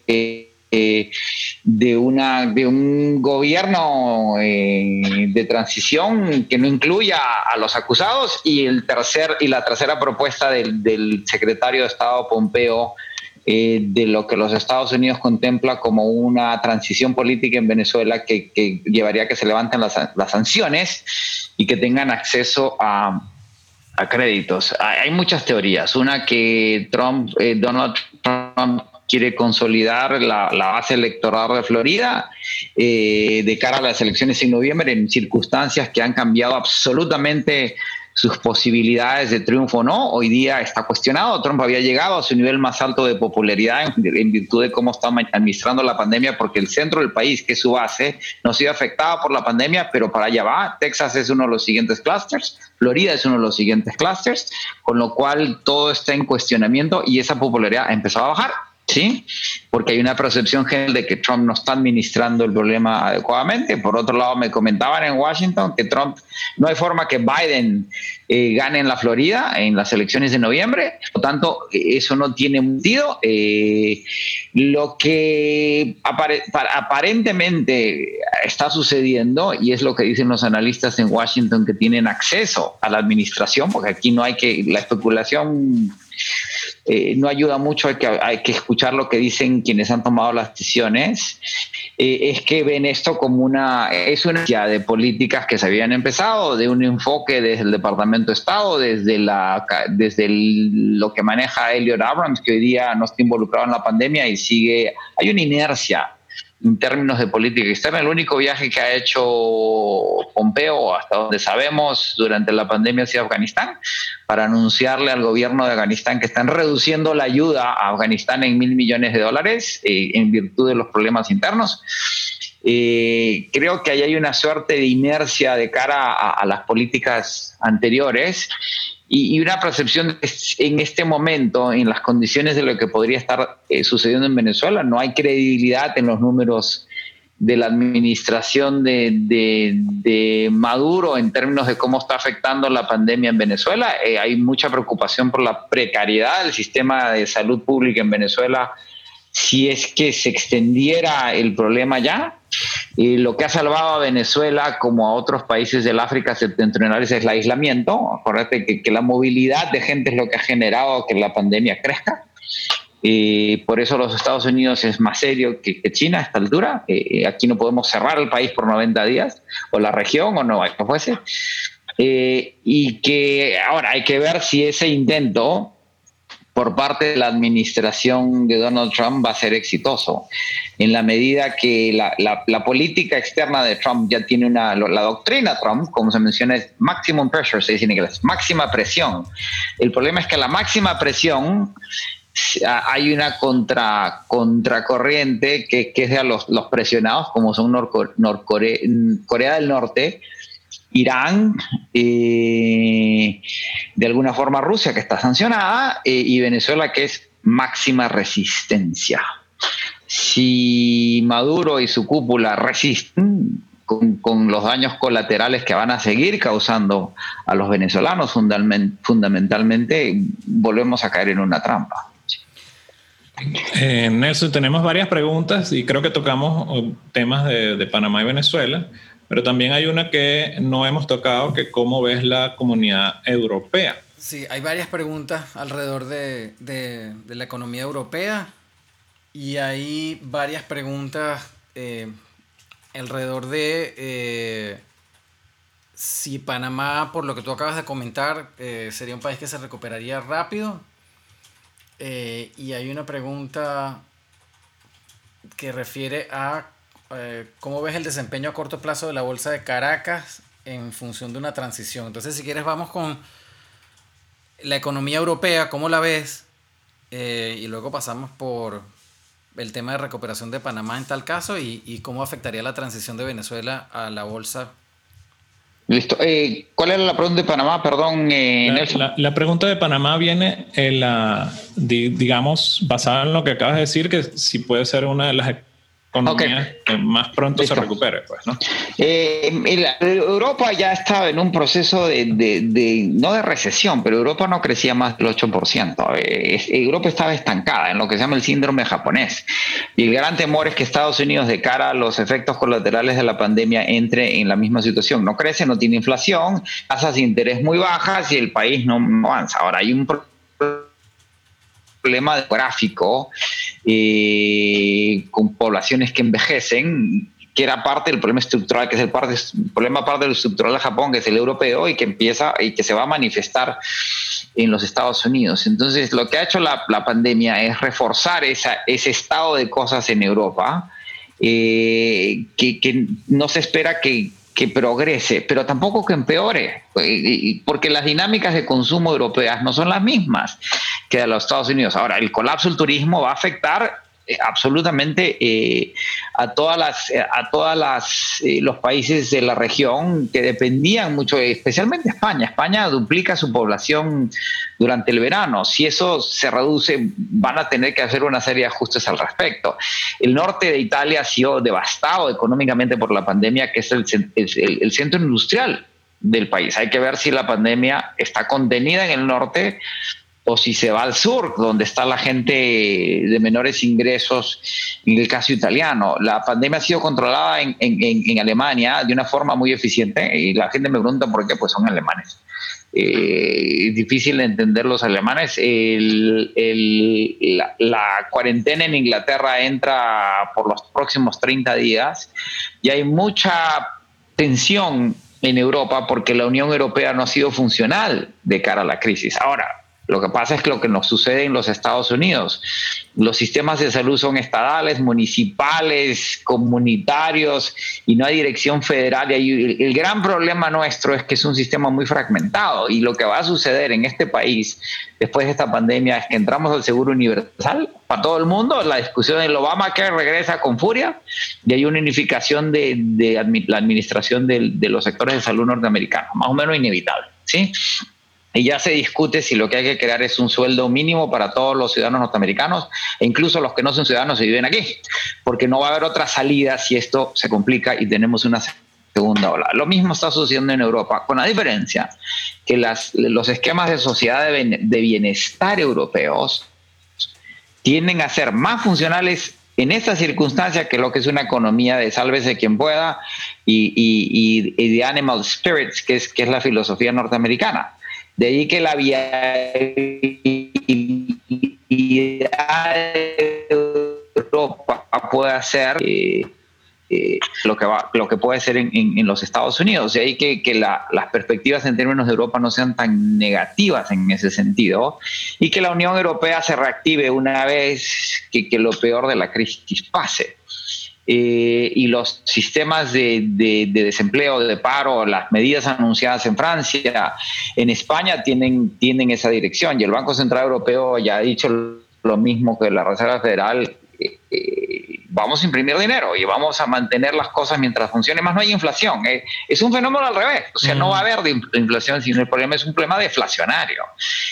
de, una, de un gobierno de transición que no incluya a los acusados y, el tercer, y la tercera propuesta del secretario de Estado Pompeo eh, de lo que los Estados Unidos contempla como una transición política en Venezuela que, llevaría a que se levanten las, sanciones y que tengan acceso a, créditos. Hay, muchas teorías. Una que Trump, eh, Donald Trump quiere consolidar la, base electoral de Florida eh, de cara a las elecciones en noviembre en circunstancias que han cambiado absolutamente sus posibilidades de triunfo no. Hoy día está cuestionado. Trump había llegado a su nivel más alto de popularidad en, virtud de cómo está administrando la pandemia, porque el centro del país, que es su base, no ha sido afectado por la pandemia, pero para allá va. Texas es uno de los siguientes clusters, Florida es uno de los siguientes clusters, con lo cual todo está en cuestionamiento y esa popularidad ha empezado a bajar. ¿Sí? Porque hay una percepción general de que Trump no está administrando el problema adecuadamente. Por otro lado, me comentaban en Washington que Trump, no hay forma que Biden eh, gane en la Florida en las elecciones de noviembre, por lo tanto, eso no tiene sentido. Eh, lo que aparentemente está sucediendo, y es lo que dicen los analistas en Washington que tienen acceso a la administración, porque aquí no hay que, la especulación eh, no ayuda mucho, hay que, hay que escuchar lo que dicen quienes han tomado las decisiones, eh, es que ven esto como una, es una de políticas que se habían empezado, de un enfoque desde el Departamento de Estado, desde, la, desde lo que maneja Elliot Abrams, que hoy día no está involucrado en la pandemia y sigue, hay una inercia en términos de política externa. El único viaje que ha hecho Pompeo, hasta donde sabemos, durante la pandemia ha sido Afganistán, para anunciarle al gobierno de Afganistán que están reduciendo la ayuda a Afganistán en mil millones de dólares eh, en virtud de los problemas internos. Eh, creo que ahí hay una suerte de inercia de cara a las políticas anteriores y, una percepción en este momento, en las condiciones de lo que podría estar eh, sucediendo en Venezuela, no hay credibilidad en los números de la administración de, de, Maduro en términos de cómo está afectando la pandemia en Venezuela. Eh, hay mucha preocupación por la precariedad del sistema de salud pública en Venezuela si es que se extendiera el problema ya. Y lo que ha salvado a Venezuela, como a otros países del África septentrional, es el aislamiento. Acuérdate que, la movilidad de gente es lo que ha generado que la pandemia crezca. Y por eso los Estados Unidos es más serio que, China a esta altura. Eh, aquí no podemos cerrar el país por 90 días, o la región, o no, que fuese. Eh, y que ahora hay que ver si ese intento por parte de la administración de Donald Trump va a ser exitoso, en la medida que la, política externa de Trump ya tiene una, la doctrina Trump, como se menciona, es maximum pressure, se dice inglés, máxima presión. El problema es que la máxima presión hay una contra, contracorriente que, que es de los, los presionados, como son Corea del Norte, Irán, eh, de alguna forma Rusia, que está sancionada, eh, y Venezuela, que es máxima resistencia. Si Maduro y su cúpula resisten con, los daños colaterales que van a seguir causando a los venezolanos, fundamentalmente, volvemos a caer en una trampa. Eh, Nelson, tenemos varias preguntas y creo que tocamos temas de Panamá y Venezuela. Pero también hay una que no hemos tocado, que cómo ves la comunidad europea. Sí, hay varias preguntas alrededor de, la economía europea y hay varias preguntas eh, alrededor de eh, si Panamá, por lo que tú acabas de comentar, eh, sería un país que se recuperaría rápido. y hay una pregunta que refiere a eh, ¿cómo ves el desempeño a corto plazo de la Bolsa de Caracas en función de una transición? Entonces, si quieres, vamos con la economía europea, ¿cómo la ves? Eh, y luego pasamos por el tema de recuperación de Panamá en tal caso y, cómo afectaría la transición de Venezuela a la bolsa. Listo. Eh, ¿Cuál era la pregunta de Panamá? Perdón, la, la, pregunta de Panamá viene en la, digamos, basada en lo que acabas de decir, que si puede ser una de las economía más pronto se recupere, pues, ¿no? Eh, Europa ya estaba en un proceso de, no de recesión, pero Europa no crecía más del 8%. Eh, Europa estaba estancada en lo que se llama el síndrome japonés. Y el gran temor es que Estados Unidos, de cara a los efectos colaterales de la pandemia, entre en la misma situación. No crece, no tiene inflación, tasas de interés muy bajas y el país no, no avanza. Ahora hay un problema demográfico eh, con poblaciones que envejecen, que era parte del problema estructural, que es el, problema parte del estructural de Japón, que es el europeo, y que empieza y que se va a manifestar en los Estados Unidos. Entonces, lo que ha hecho la, pandemia es reforzar ese estado de cosas en Europa, eh, que, no se espera que, que progrese, pero tampoco que empeore, eh, porque las dinámicas de consumo europeas no son las mismas que de los Estados Unidos. Ahora, el colapso del turismo va a afectar eh, absolutamente eh, a todas las eh, a todas las los países de la región que dependían mucho especialmente España. España duplica su población durante el verano. Si eso se reduce van a tener que hacer una serie de ajustes al respecto. El norte de Italia ha sido devastado económicamente por la pandemia que es el, el centro industrial del país. Hay que ver si la pandemia está contenida en el norte o si se va al sur, donde está la gente de menores ingresos, en el caso italiano. La pandemia ha sido controlada en, Alemania de una forma muy eficiente y la gente me pregunta por qué, pues son alemanes. Eh, es difícil entender los alemanes. la, la, cuarentena en Inglaterra entra por los próximos 30 días y hay mucha tensión en Europa porque la Unión Europea no ha sido funcional de cara a la crisis. Ahora, lo que pasa es que lo que nos sucede en los Estados Unidos, los sistemas de salud son estatales, municipales, comunitarios y no hay dirección federal. Y el gran problema nuestro es que es un sistema muy fragmentado y lo que va a suceder en este país después de esta pandemia es que entramos al seguro universal para todo el mundo. La discusión del que regresa con furia y hay una unificación de, la administración de, de los sectores de salud norteamericanos, más o menos inevitable. ¿sí? Y ya se discute si lo que hay que crear es un sueldo mínimo para todos los ciudadanos norteamericanos e incluso los que no son ciudadanos y viven aquí, porque no va a haber otra salida si esto se complica y tenemos una segunda ola. Lo mismo está sucediendo en Europa, con la diferencia que las, los esquemas de sociedad de bienestar europeos tienden a ser más funcionales en esta circunstancia que lo que es una economía de sálvese quien pueda y, y, y, de animal spirits, que es, que es la filosofía norteamericana. De ahí que la viabilidad de Europa pueda ser eh, eh, lo, que va, lo que puede ser en, los Estados Unidos. De ahí que, que las perspectivas en términos de Europa no sean tan negativas en ese sentido y que la Unión Europea se reactive una vez que, que lo peor de la crisis pase. Eh, y los sistemas de, de, desempleo, de paro, las medidas anunciadas en Francia, en España tienen, tienen esa dirección y el Banco Central Europeo ya ha dicho lo mismo que la Reserva Federal. Eh, eh, vamos a imprimir dinero y vamos a mantener las cosas mientras funcione, más no hay inflación. es un fenómeno al revés, o sea, no va a haber inflación, sino el problema es un problema deflacionario.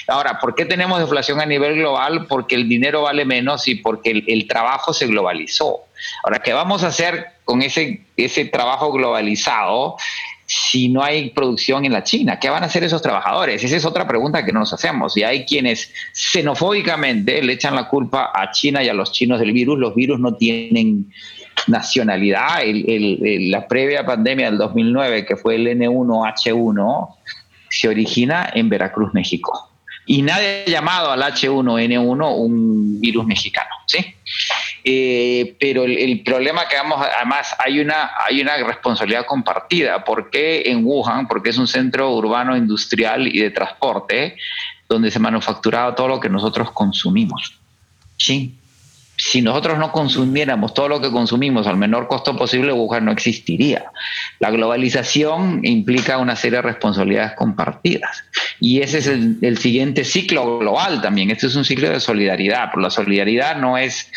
Ahora, ¿por qué tenemos deflación a nivel global? Porque el dinero vale menos y porque el trabajo se globalizó. Ahora, ¿qué vamos a hacer con ese, ese trabajo globalizado si no hay producción en la China? ¿Qué van a hacer esos trabajadores? Esa es otra pregunta que no nos hacemos. Y hay quienes xenofóbicamente le echan la culpa a China y a los chinos del virus. Los virus no tienen nacionalidad. la previa pandemia del 2009, que fue el N1H1, se origina en Veracruz, México. Y nadie ha llamado al H1N1 un virus mexicano, ¿sí? Eh, pero el, problema que vamos, además hay una, hay una responsabilidad compartida. ¿Por qué en Wuhan? Porque es un centro urbano industrial y de transporte donde se manufacturaba todo lo que nosotros consumimos. Sí. Si nosotros no consumiéramos todo lo que consumimos al menor costo posible, Wuhan no existiría. La globalización implica una serie de responsabilidades compartidas. Y ese es el, el siguiente ciclo global también. Este es un ciclo de solidaridad, pero la solidaridad no es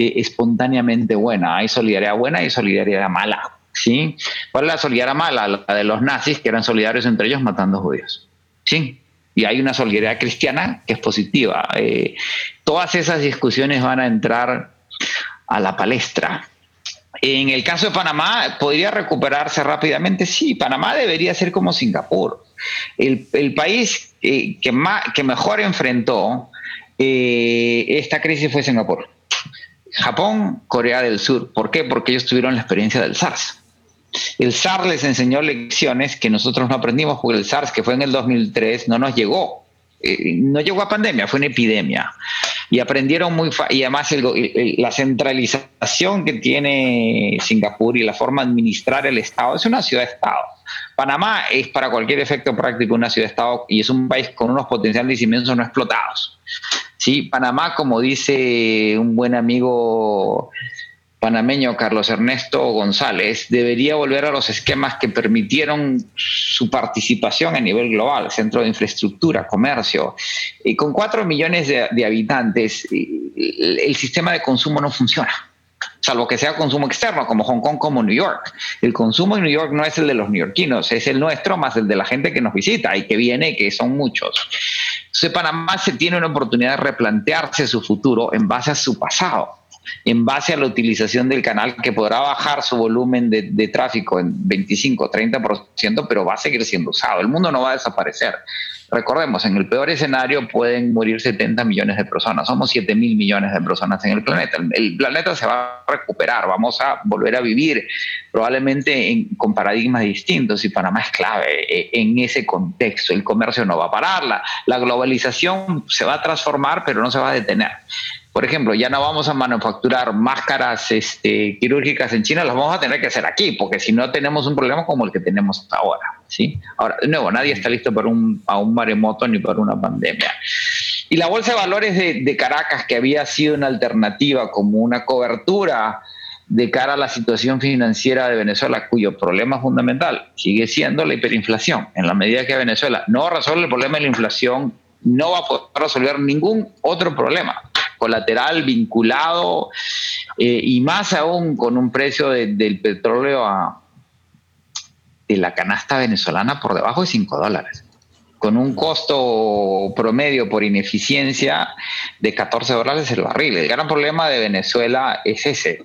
eh, espontáneamente buena. Hay solidaridad buena y solidaridad mala. ¿sí? ¿Cuál es la solidaridad mala? La de los nazis, que eran solidarios entre ellos matando judíos. ¿sí? Y hay una solidaridad cristiana que es positiva. Eh, todas esas discusiones van a entrar a la palestra. En el caso de Panamá, ¿podría recuperarse rápidamente? Sí, Panamá debería ser como Singapur. El, país eh, que, que mejor enfrentó esta crisis fue Singapur. Japón, Corea del Sur. ¿Por qué? Porque ellos tuvieron la experiencia del SARS. El SARS les enseñó lecciones que nosotros no aprendimos porque el SARS, que fue en el 2003, no nos llegó. Eh, no llegó a pandemia, fue una epidemia. Y aprendieron muy y además la centralización que tiene Singapur y la forma de administrar el Estado es una ciudad-estado. Panamá es para cualquier efecto práctico una ciudad-estado y es un país con unos potenciales inmensos no explotados. ¿sí? Panamá, como dice un buen amigo panameño Carlos Ernesto González debería volver a los esquemas que permitieron su participación a nivel global, centro de infraestructura, comercio. Y con cuatro millones de, habitantes, el, sistema de consumo no funciona salvo que sea consumo externo, como Hong Kong, como New York. El consumo en New York no es el de los neoyorquinos, es el nuestro más el de la gente que nos visita y que viene, que son muchos. Entonces, Panamá se tiene una oportunidad de replantearse su futuro en base a su pasado en base a la utilización del canal que podrá bajar su volumen de, tráfico en 25 30%, pero va a seguir siendo usado. El mundo no va a desaparecer. Recordemos, en el peor escenario pueden morir 70 millones de personas. Somos 7 mil millones de personas en el planeta. El, planeta se va a recuperar, vamos a volver a vivir probablemente con paradigmas distintos y Panamá es clave eh, en ese contexto. El comercio no va a parar, la globalización se va a transformar, pero no se va a detener. Por ejemplo, ya no vamos a manufacturar máscaras este, quirúrgicas en China, las vamos a tener que hacer aquí, porque si no tenemos un problema como el que tenemos ahora. ¿sí? Ahora, de nuevo, nadie está listo para un, maremoto ni para una pandemia. Y la Bolsa de Valores de, de Caracas, que había sido una alternativa como una cobertura de cara a la situación financiera de Venezuela, cuyo problema fundamental sigue siendo la hiperinflación. En la medida que Venezuela no resuelve el problema de la inflación, no va a poder resolver ningún otro problema colateral vinculado eh, y más aún con un precio del petróleo a, de la canasta venezolana por debajo de 5 dólares, con un costo promedio por ineficiencia de 14 dólares el barril. El gran problema de Venezuela es ese.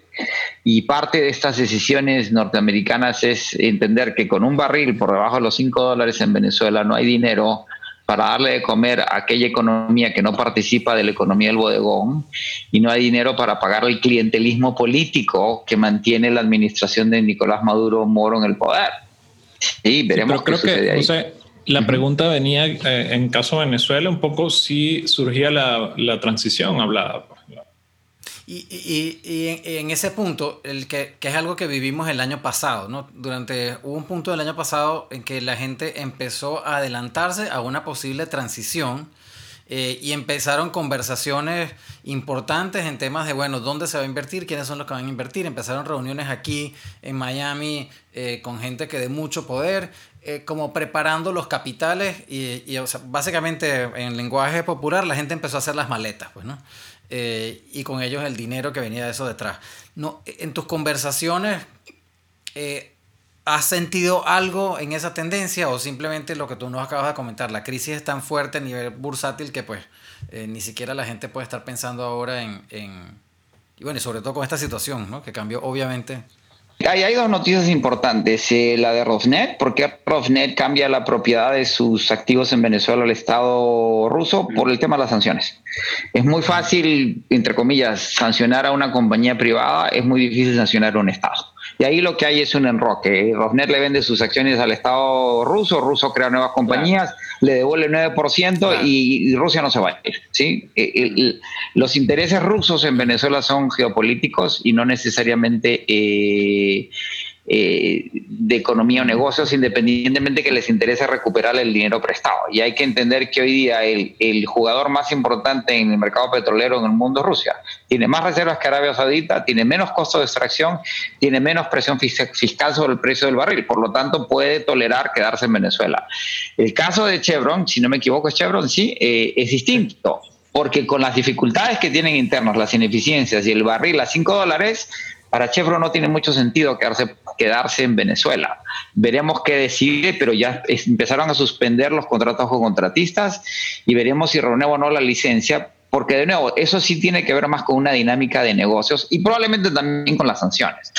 Y parte de estas decisiones norteamericanas es entender que con un barril por debajo de los 5 dólares en Venezuela no hay dinero para darle de comer a aquella economía que no participa de la economía del bodegón y no hay dinero para pagar el clientelismo político que mantiene la administración de Nicolás Maduro Moro en el poder. Sí, veremos Pero creo que, ahí. la pregunta venía eh, en caso de Venezuela un poco si surgía la, la transición hablada. Y, y, y en, ese punto, el que, que, es algo que vivimos el año pasado, ¿no? Durante, hubo un punto del año pasado en que la gente empezó a adelantarse a una posible transición eh, y empezaron conversaciones importantes en temas de, bueno, ¿dónde se va a invertir? ¿Quiénes son los que van a invertir? Empezaron reuniones aquí en Miami eh, con gente que de mucho poder, eh, como preparando los capitales y, y o sea, básicamente en lenguaje popular la gente empezó a hacer las maletas, pues, ¿no? Eh, y con ellos el dinero que venía de eso detrás. No, en tus conversaciones, eh, ¿has sentido algo en esa tendencia o simplemente lo que tú nos acabas de comentar? La crisis es tan fuerte a nivel bursátil que pues eh, ni siquiera la gente puede estar pensando ahora en, en... Y bueno, sobre todo con esta situación, ¿no? Que cambió obviamente hay, dos noticias importantes. Eh, la de Rosnet, porque Rosnet cambia la propiedad de sus activos en Venezuela al Estado ruso por el tema de las sanciones. Es muy fácil, entre comillas, sancionar a una compañía privada, es muy difícil sancionar a un Estado. Y ahí lo que hay es un enroque. Rosnet le vende sus acciones al Estado ruso, ruso crea nuevas compañías, le devuelve el 9% y, Rusia no se va a ir. ¿sí? Eh, los intereses rusos en Venezuela son geopolíticos y no necesariamente eh, eh, de economía o negocios, independientemente que les interese recuperar el dinero prestado. Y hay que entender que hoy día el, el, jugador más importante en el mercado petrolero en el mundo es Rusia. Tiene más reservas que Arabia Saudita, tiene menos costo de extracción, tiene menos presión fiscal sobre el precio del barril, por lo tanto puede tolerar quedarse en Venezuela. El caso de Chevron, si no me equivoco es Chevron, sí, eh, es distinto porque con las dificultades que tienen internas, las ineficiencias y el barril a 5 dólares, para Chevron no tiene mucho sentido quedarse, quedarse en Venezuela. Veremos qué decide, pero ya empezaron a suspender los contratos con contratistas y veremos si renueva o no la licencia, porque de nuevo, eso sí tiene que ver más con una dinámica de negocios y probablemente también con las sanciones.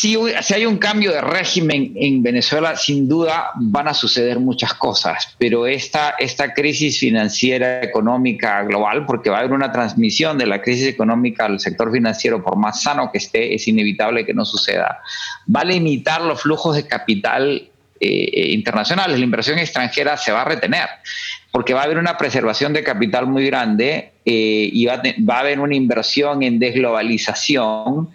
Si, hay un cambio de régimen en Venezuela, sin duda van a suceder muchas cosas, pero esta, esta crisis financiera económica global, porque va a haber una transmisión de la crisis económica al sector financiero, por más sano que esté, es inevitable que no suceda, va a limitar los flujos de capital eh, internacionales. La inversión extranjera se va a retener, porque va a haber una preservación de capital muy grande eh, y va a, va a haber una inversión en desglobalización.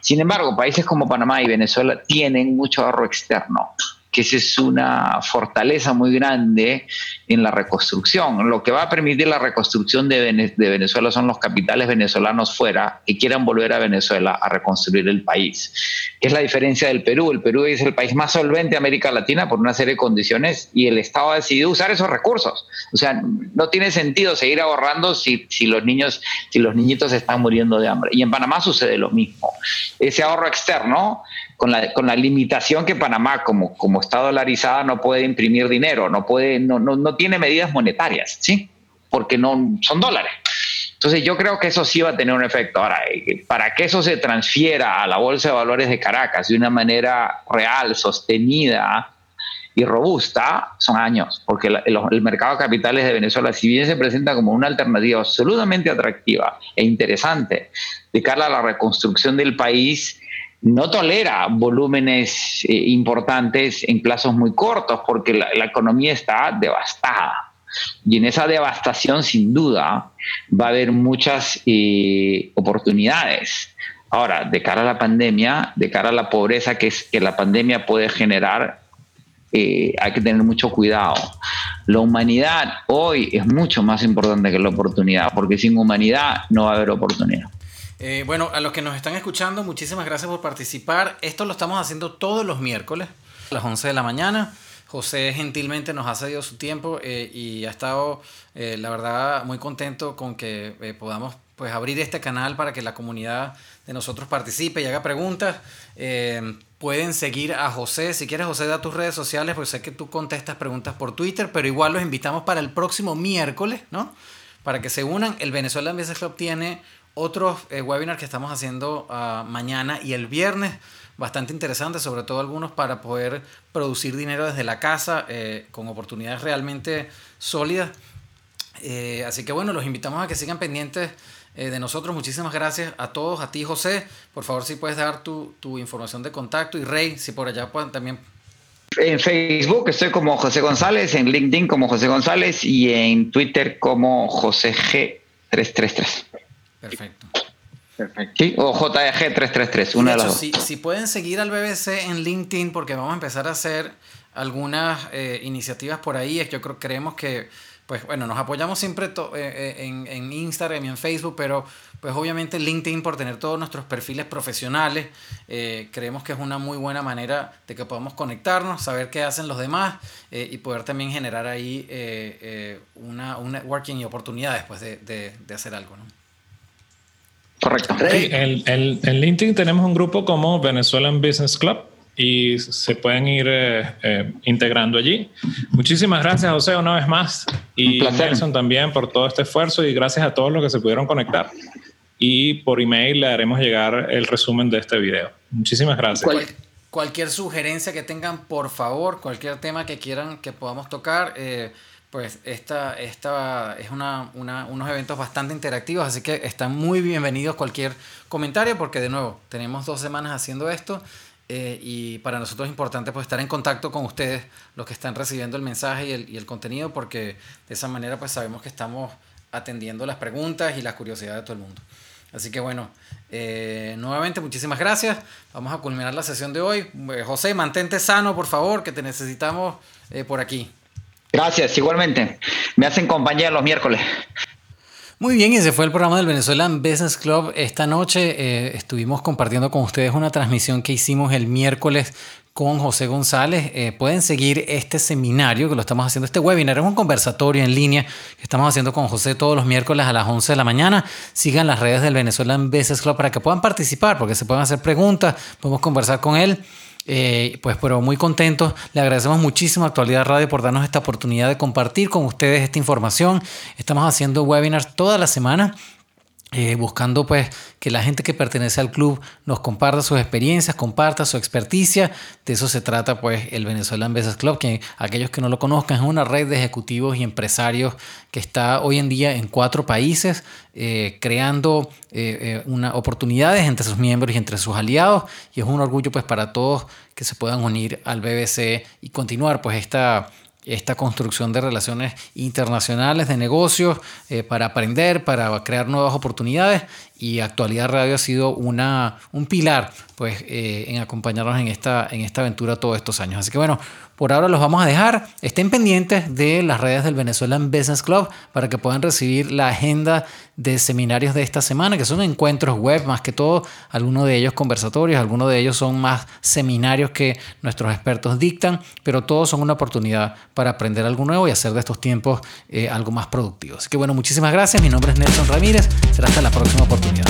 Sin embargo, países como Panamá y Venezuela tienen mucho ahorro externo esa es una fortaleza muy grande en la reconstrucción. Lo que va a permitir la reconstrucción de, Venezuela son los capitales venezolanos fuera que quieran volver a Venezuela a reconstruir el país. Es la diferencia del Perú. El Perú es el país más solvente de América Latina por una serie de condiciones y el Estado ha decidido usar esos recursos. O sea, no tiene sentido seguir ahorrando si, si los niños, si los niñitos están muriendo de hambre. Y en Panamá sucede lo mismo. Ese ahorro externo con la, con la limitación que Panamá, como, como está dolarizada, no puede imprimir dinero, no, puede, no, no, no tiene medidas monetarias, ¿sí? Porque no son dólares. Entonces yo creo que eso sí va a tener un efecto. Ahora, eh, para que eso se transfiera a la Bolsa de Valores de Caracas de una manera real, sostenida y robusta, son años, porque el, el mercado de capitales de Venezuela, si bien se presenta como una alternativa absolutamente atractiva e interesante de cara a la reconstrucción del país, no tolera volúmenes eh, importantes en plazos muy cortos porque la, economía está devastada. Y en esa devastación, sin duda, va a haber muchas eh, oportunidades. Ahora, de cara a la pandemia, de cara a la pobreza que, es, que la pandemia puede generar, eh, hay que tener mucho cuidado. La humanidad hoy es mucho más importante que la oportunidad, porque sin humanidad no va a haber oportunidad. Eh, bueno, a los que nos están escuchando, muchísimas gracias por participar. Esto lo estamos haciendo todos los miércoles a las 11 de la mañana. José gentilmente nos ha cedido su tiempo eh, y ha estado, eh, la verdad, muy contento con que podamos pues, abrir este canal para que la comunidad de nosotros participe y haga preguntas. pueden seguir a José. Si quieres, José, da tus redes sociales, porque sé que tú contestas preguntas por Twitter, pero igual los invitamos para el próximo miércoles, ¿no? Para que se unan. El Venezuela Business Club tiene otros eh, webinars que estamos haciendo ah, mañana y el viernes, bastante interesantes, sobre todo algunos para poder producir dinero desde la casa eh, con oportunidades realmente sólidas. Eh, así que bueno, los invitamos a que sigan pendientes de nosotros. Muchísimas gracias a todos, a ti José. Por favor, si puedes dar tu, tu información de contacto y Rey, si por allá pueden también en Facebook estoy como José González, en LinkedIn como José González y en Twitter como José G333. Perfecto. Perfecto. o JG 333, una de, las Si, si, pueden seguir al BBC en LinkedIn, porque vamos a empezar a hacer algunas eh, iniciativas por ahí, es que yo creo, creemos que, pues bueno, nos apoyamos siempre eh, eh, en, en, Instagram y en Facebook, pero pues obviamente LinkedIn por tener todos nuestros perfiles profesionales, creemos que es una muy buena manera de que podamos conectarnos, saber qué hacen los demás y poder también generar ahí una, un networking y oportunidades pues, de, de, de hacer algo, ¿no? Correcto. en LinkedIn tenemos un grupo como Venezuelan Business Club y se pueden ir eh, eh, integrando allí. Muchísimas gracias, José, una vez más. Y Nelson también por todo este esfuerzo y gracias a todos los que se pudieron conectar. Y por email le haremos llegar el resumen de este video. Muchísimas gracias. cualquier sugerencia que tengan, por favor, cualquier tema que quieran que podamos tocar. Eh, pues esta, esta es una, unos eventos bastante interactivos, así que están muy bienvenidos cualquier comentario, porque de nuevo, tenemos dos semanas haciendo esto eh, y para nosotros es importante pues, estar en contacto con ustedes, los que están recibiendo el mensaje y el, el contenido, porque de esa manera pues sabemos que estamos atendiendo las preguntas y las curiosidades de todo el mundo. Así que bueno, eh, nuevamente muchísimas gracias. Vamos a culminar la sesión de hoy. Eh, José, mantente sano, por favor, que te necesitamos por aquí. Gracias, igualmente. Me hacen compañía los miércoles. Muy bien, ese fue el programa del Venezuelan Business Club. Esta noche eh, estuvimos compartiendo con ustedes una transmisión que hicimos el miércoles con José González. Eh, pueden seguir este seminario que lo estamos haciendo, este webinar, es un conversatorio en línea que estamos haciendo con José todos los miércoles a las 11 de la mañana. Sigan las redes del Venezuelan Business Club para que puedan participar, porque se pueden hacer preguntas, podemos conversar con él. Eh, pues pero muy contentos. Le agradecemos muchísimo a Actualidad Radio por darnos esta oportunidad de compartir con ustedes esta información. Estamos haciendo webinars toda la semana eh, buscando pues que la gente que pertenece al club nos comparta sus experiencias, comparta su experticia. De eso se trata pues el Venezuelan Business Club, que aquellos que no lo conozcan es una red de ejecutivos y empresarios que está hoy en día en cuatro países eh, creando eh, una, oportunidades entre sus miembros y entre sus aliados. Y es un orgullo pues para todos que se puedan unir al BBC y continuar pues esta esta construcción de relaciones internacionales, de negocios, eh, para aprender, para crear nuevas oportunidades y Actualidad Radio ha sido una, un pilar pues, eh, en acompañarnos en esta, en esta aventura todos estos años. Así que bueno, por ahora los vamos a dejar. Estén pendientes de las redes del Venezuelan Business Club para que puedan recibir la agenda de seminarios de esta semana, que son encuentros web más que todo, algunos de ellos conversatorios, algunos de ellos son más seminarios que nuestros expertos dictan, pero todos son una oportunidad para aprender algo nuevo y hacer de estos tiempos eh, algo más productivo. Así que bueno, muchísimas gracias. Mi nombre es Nelson Ramírez. Será hasta la próxima oportunidad.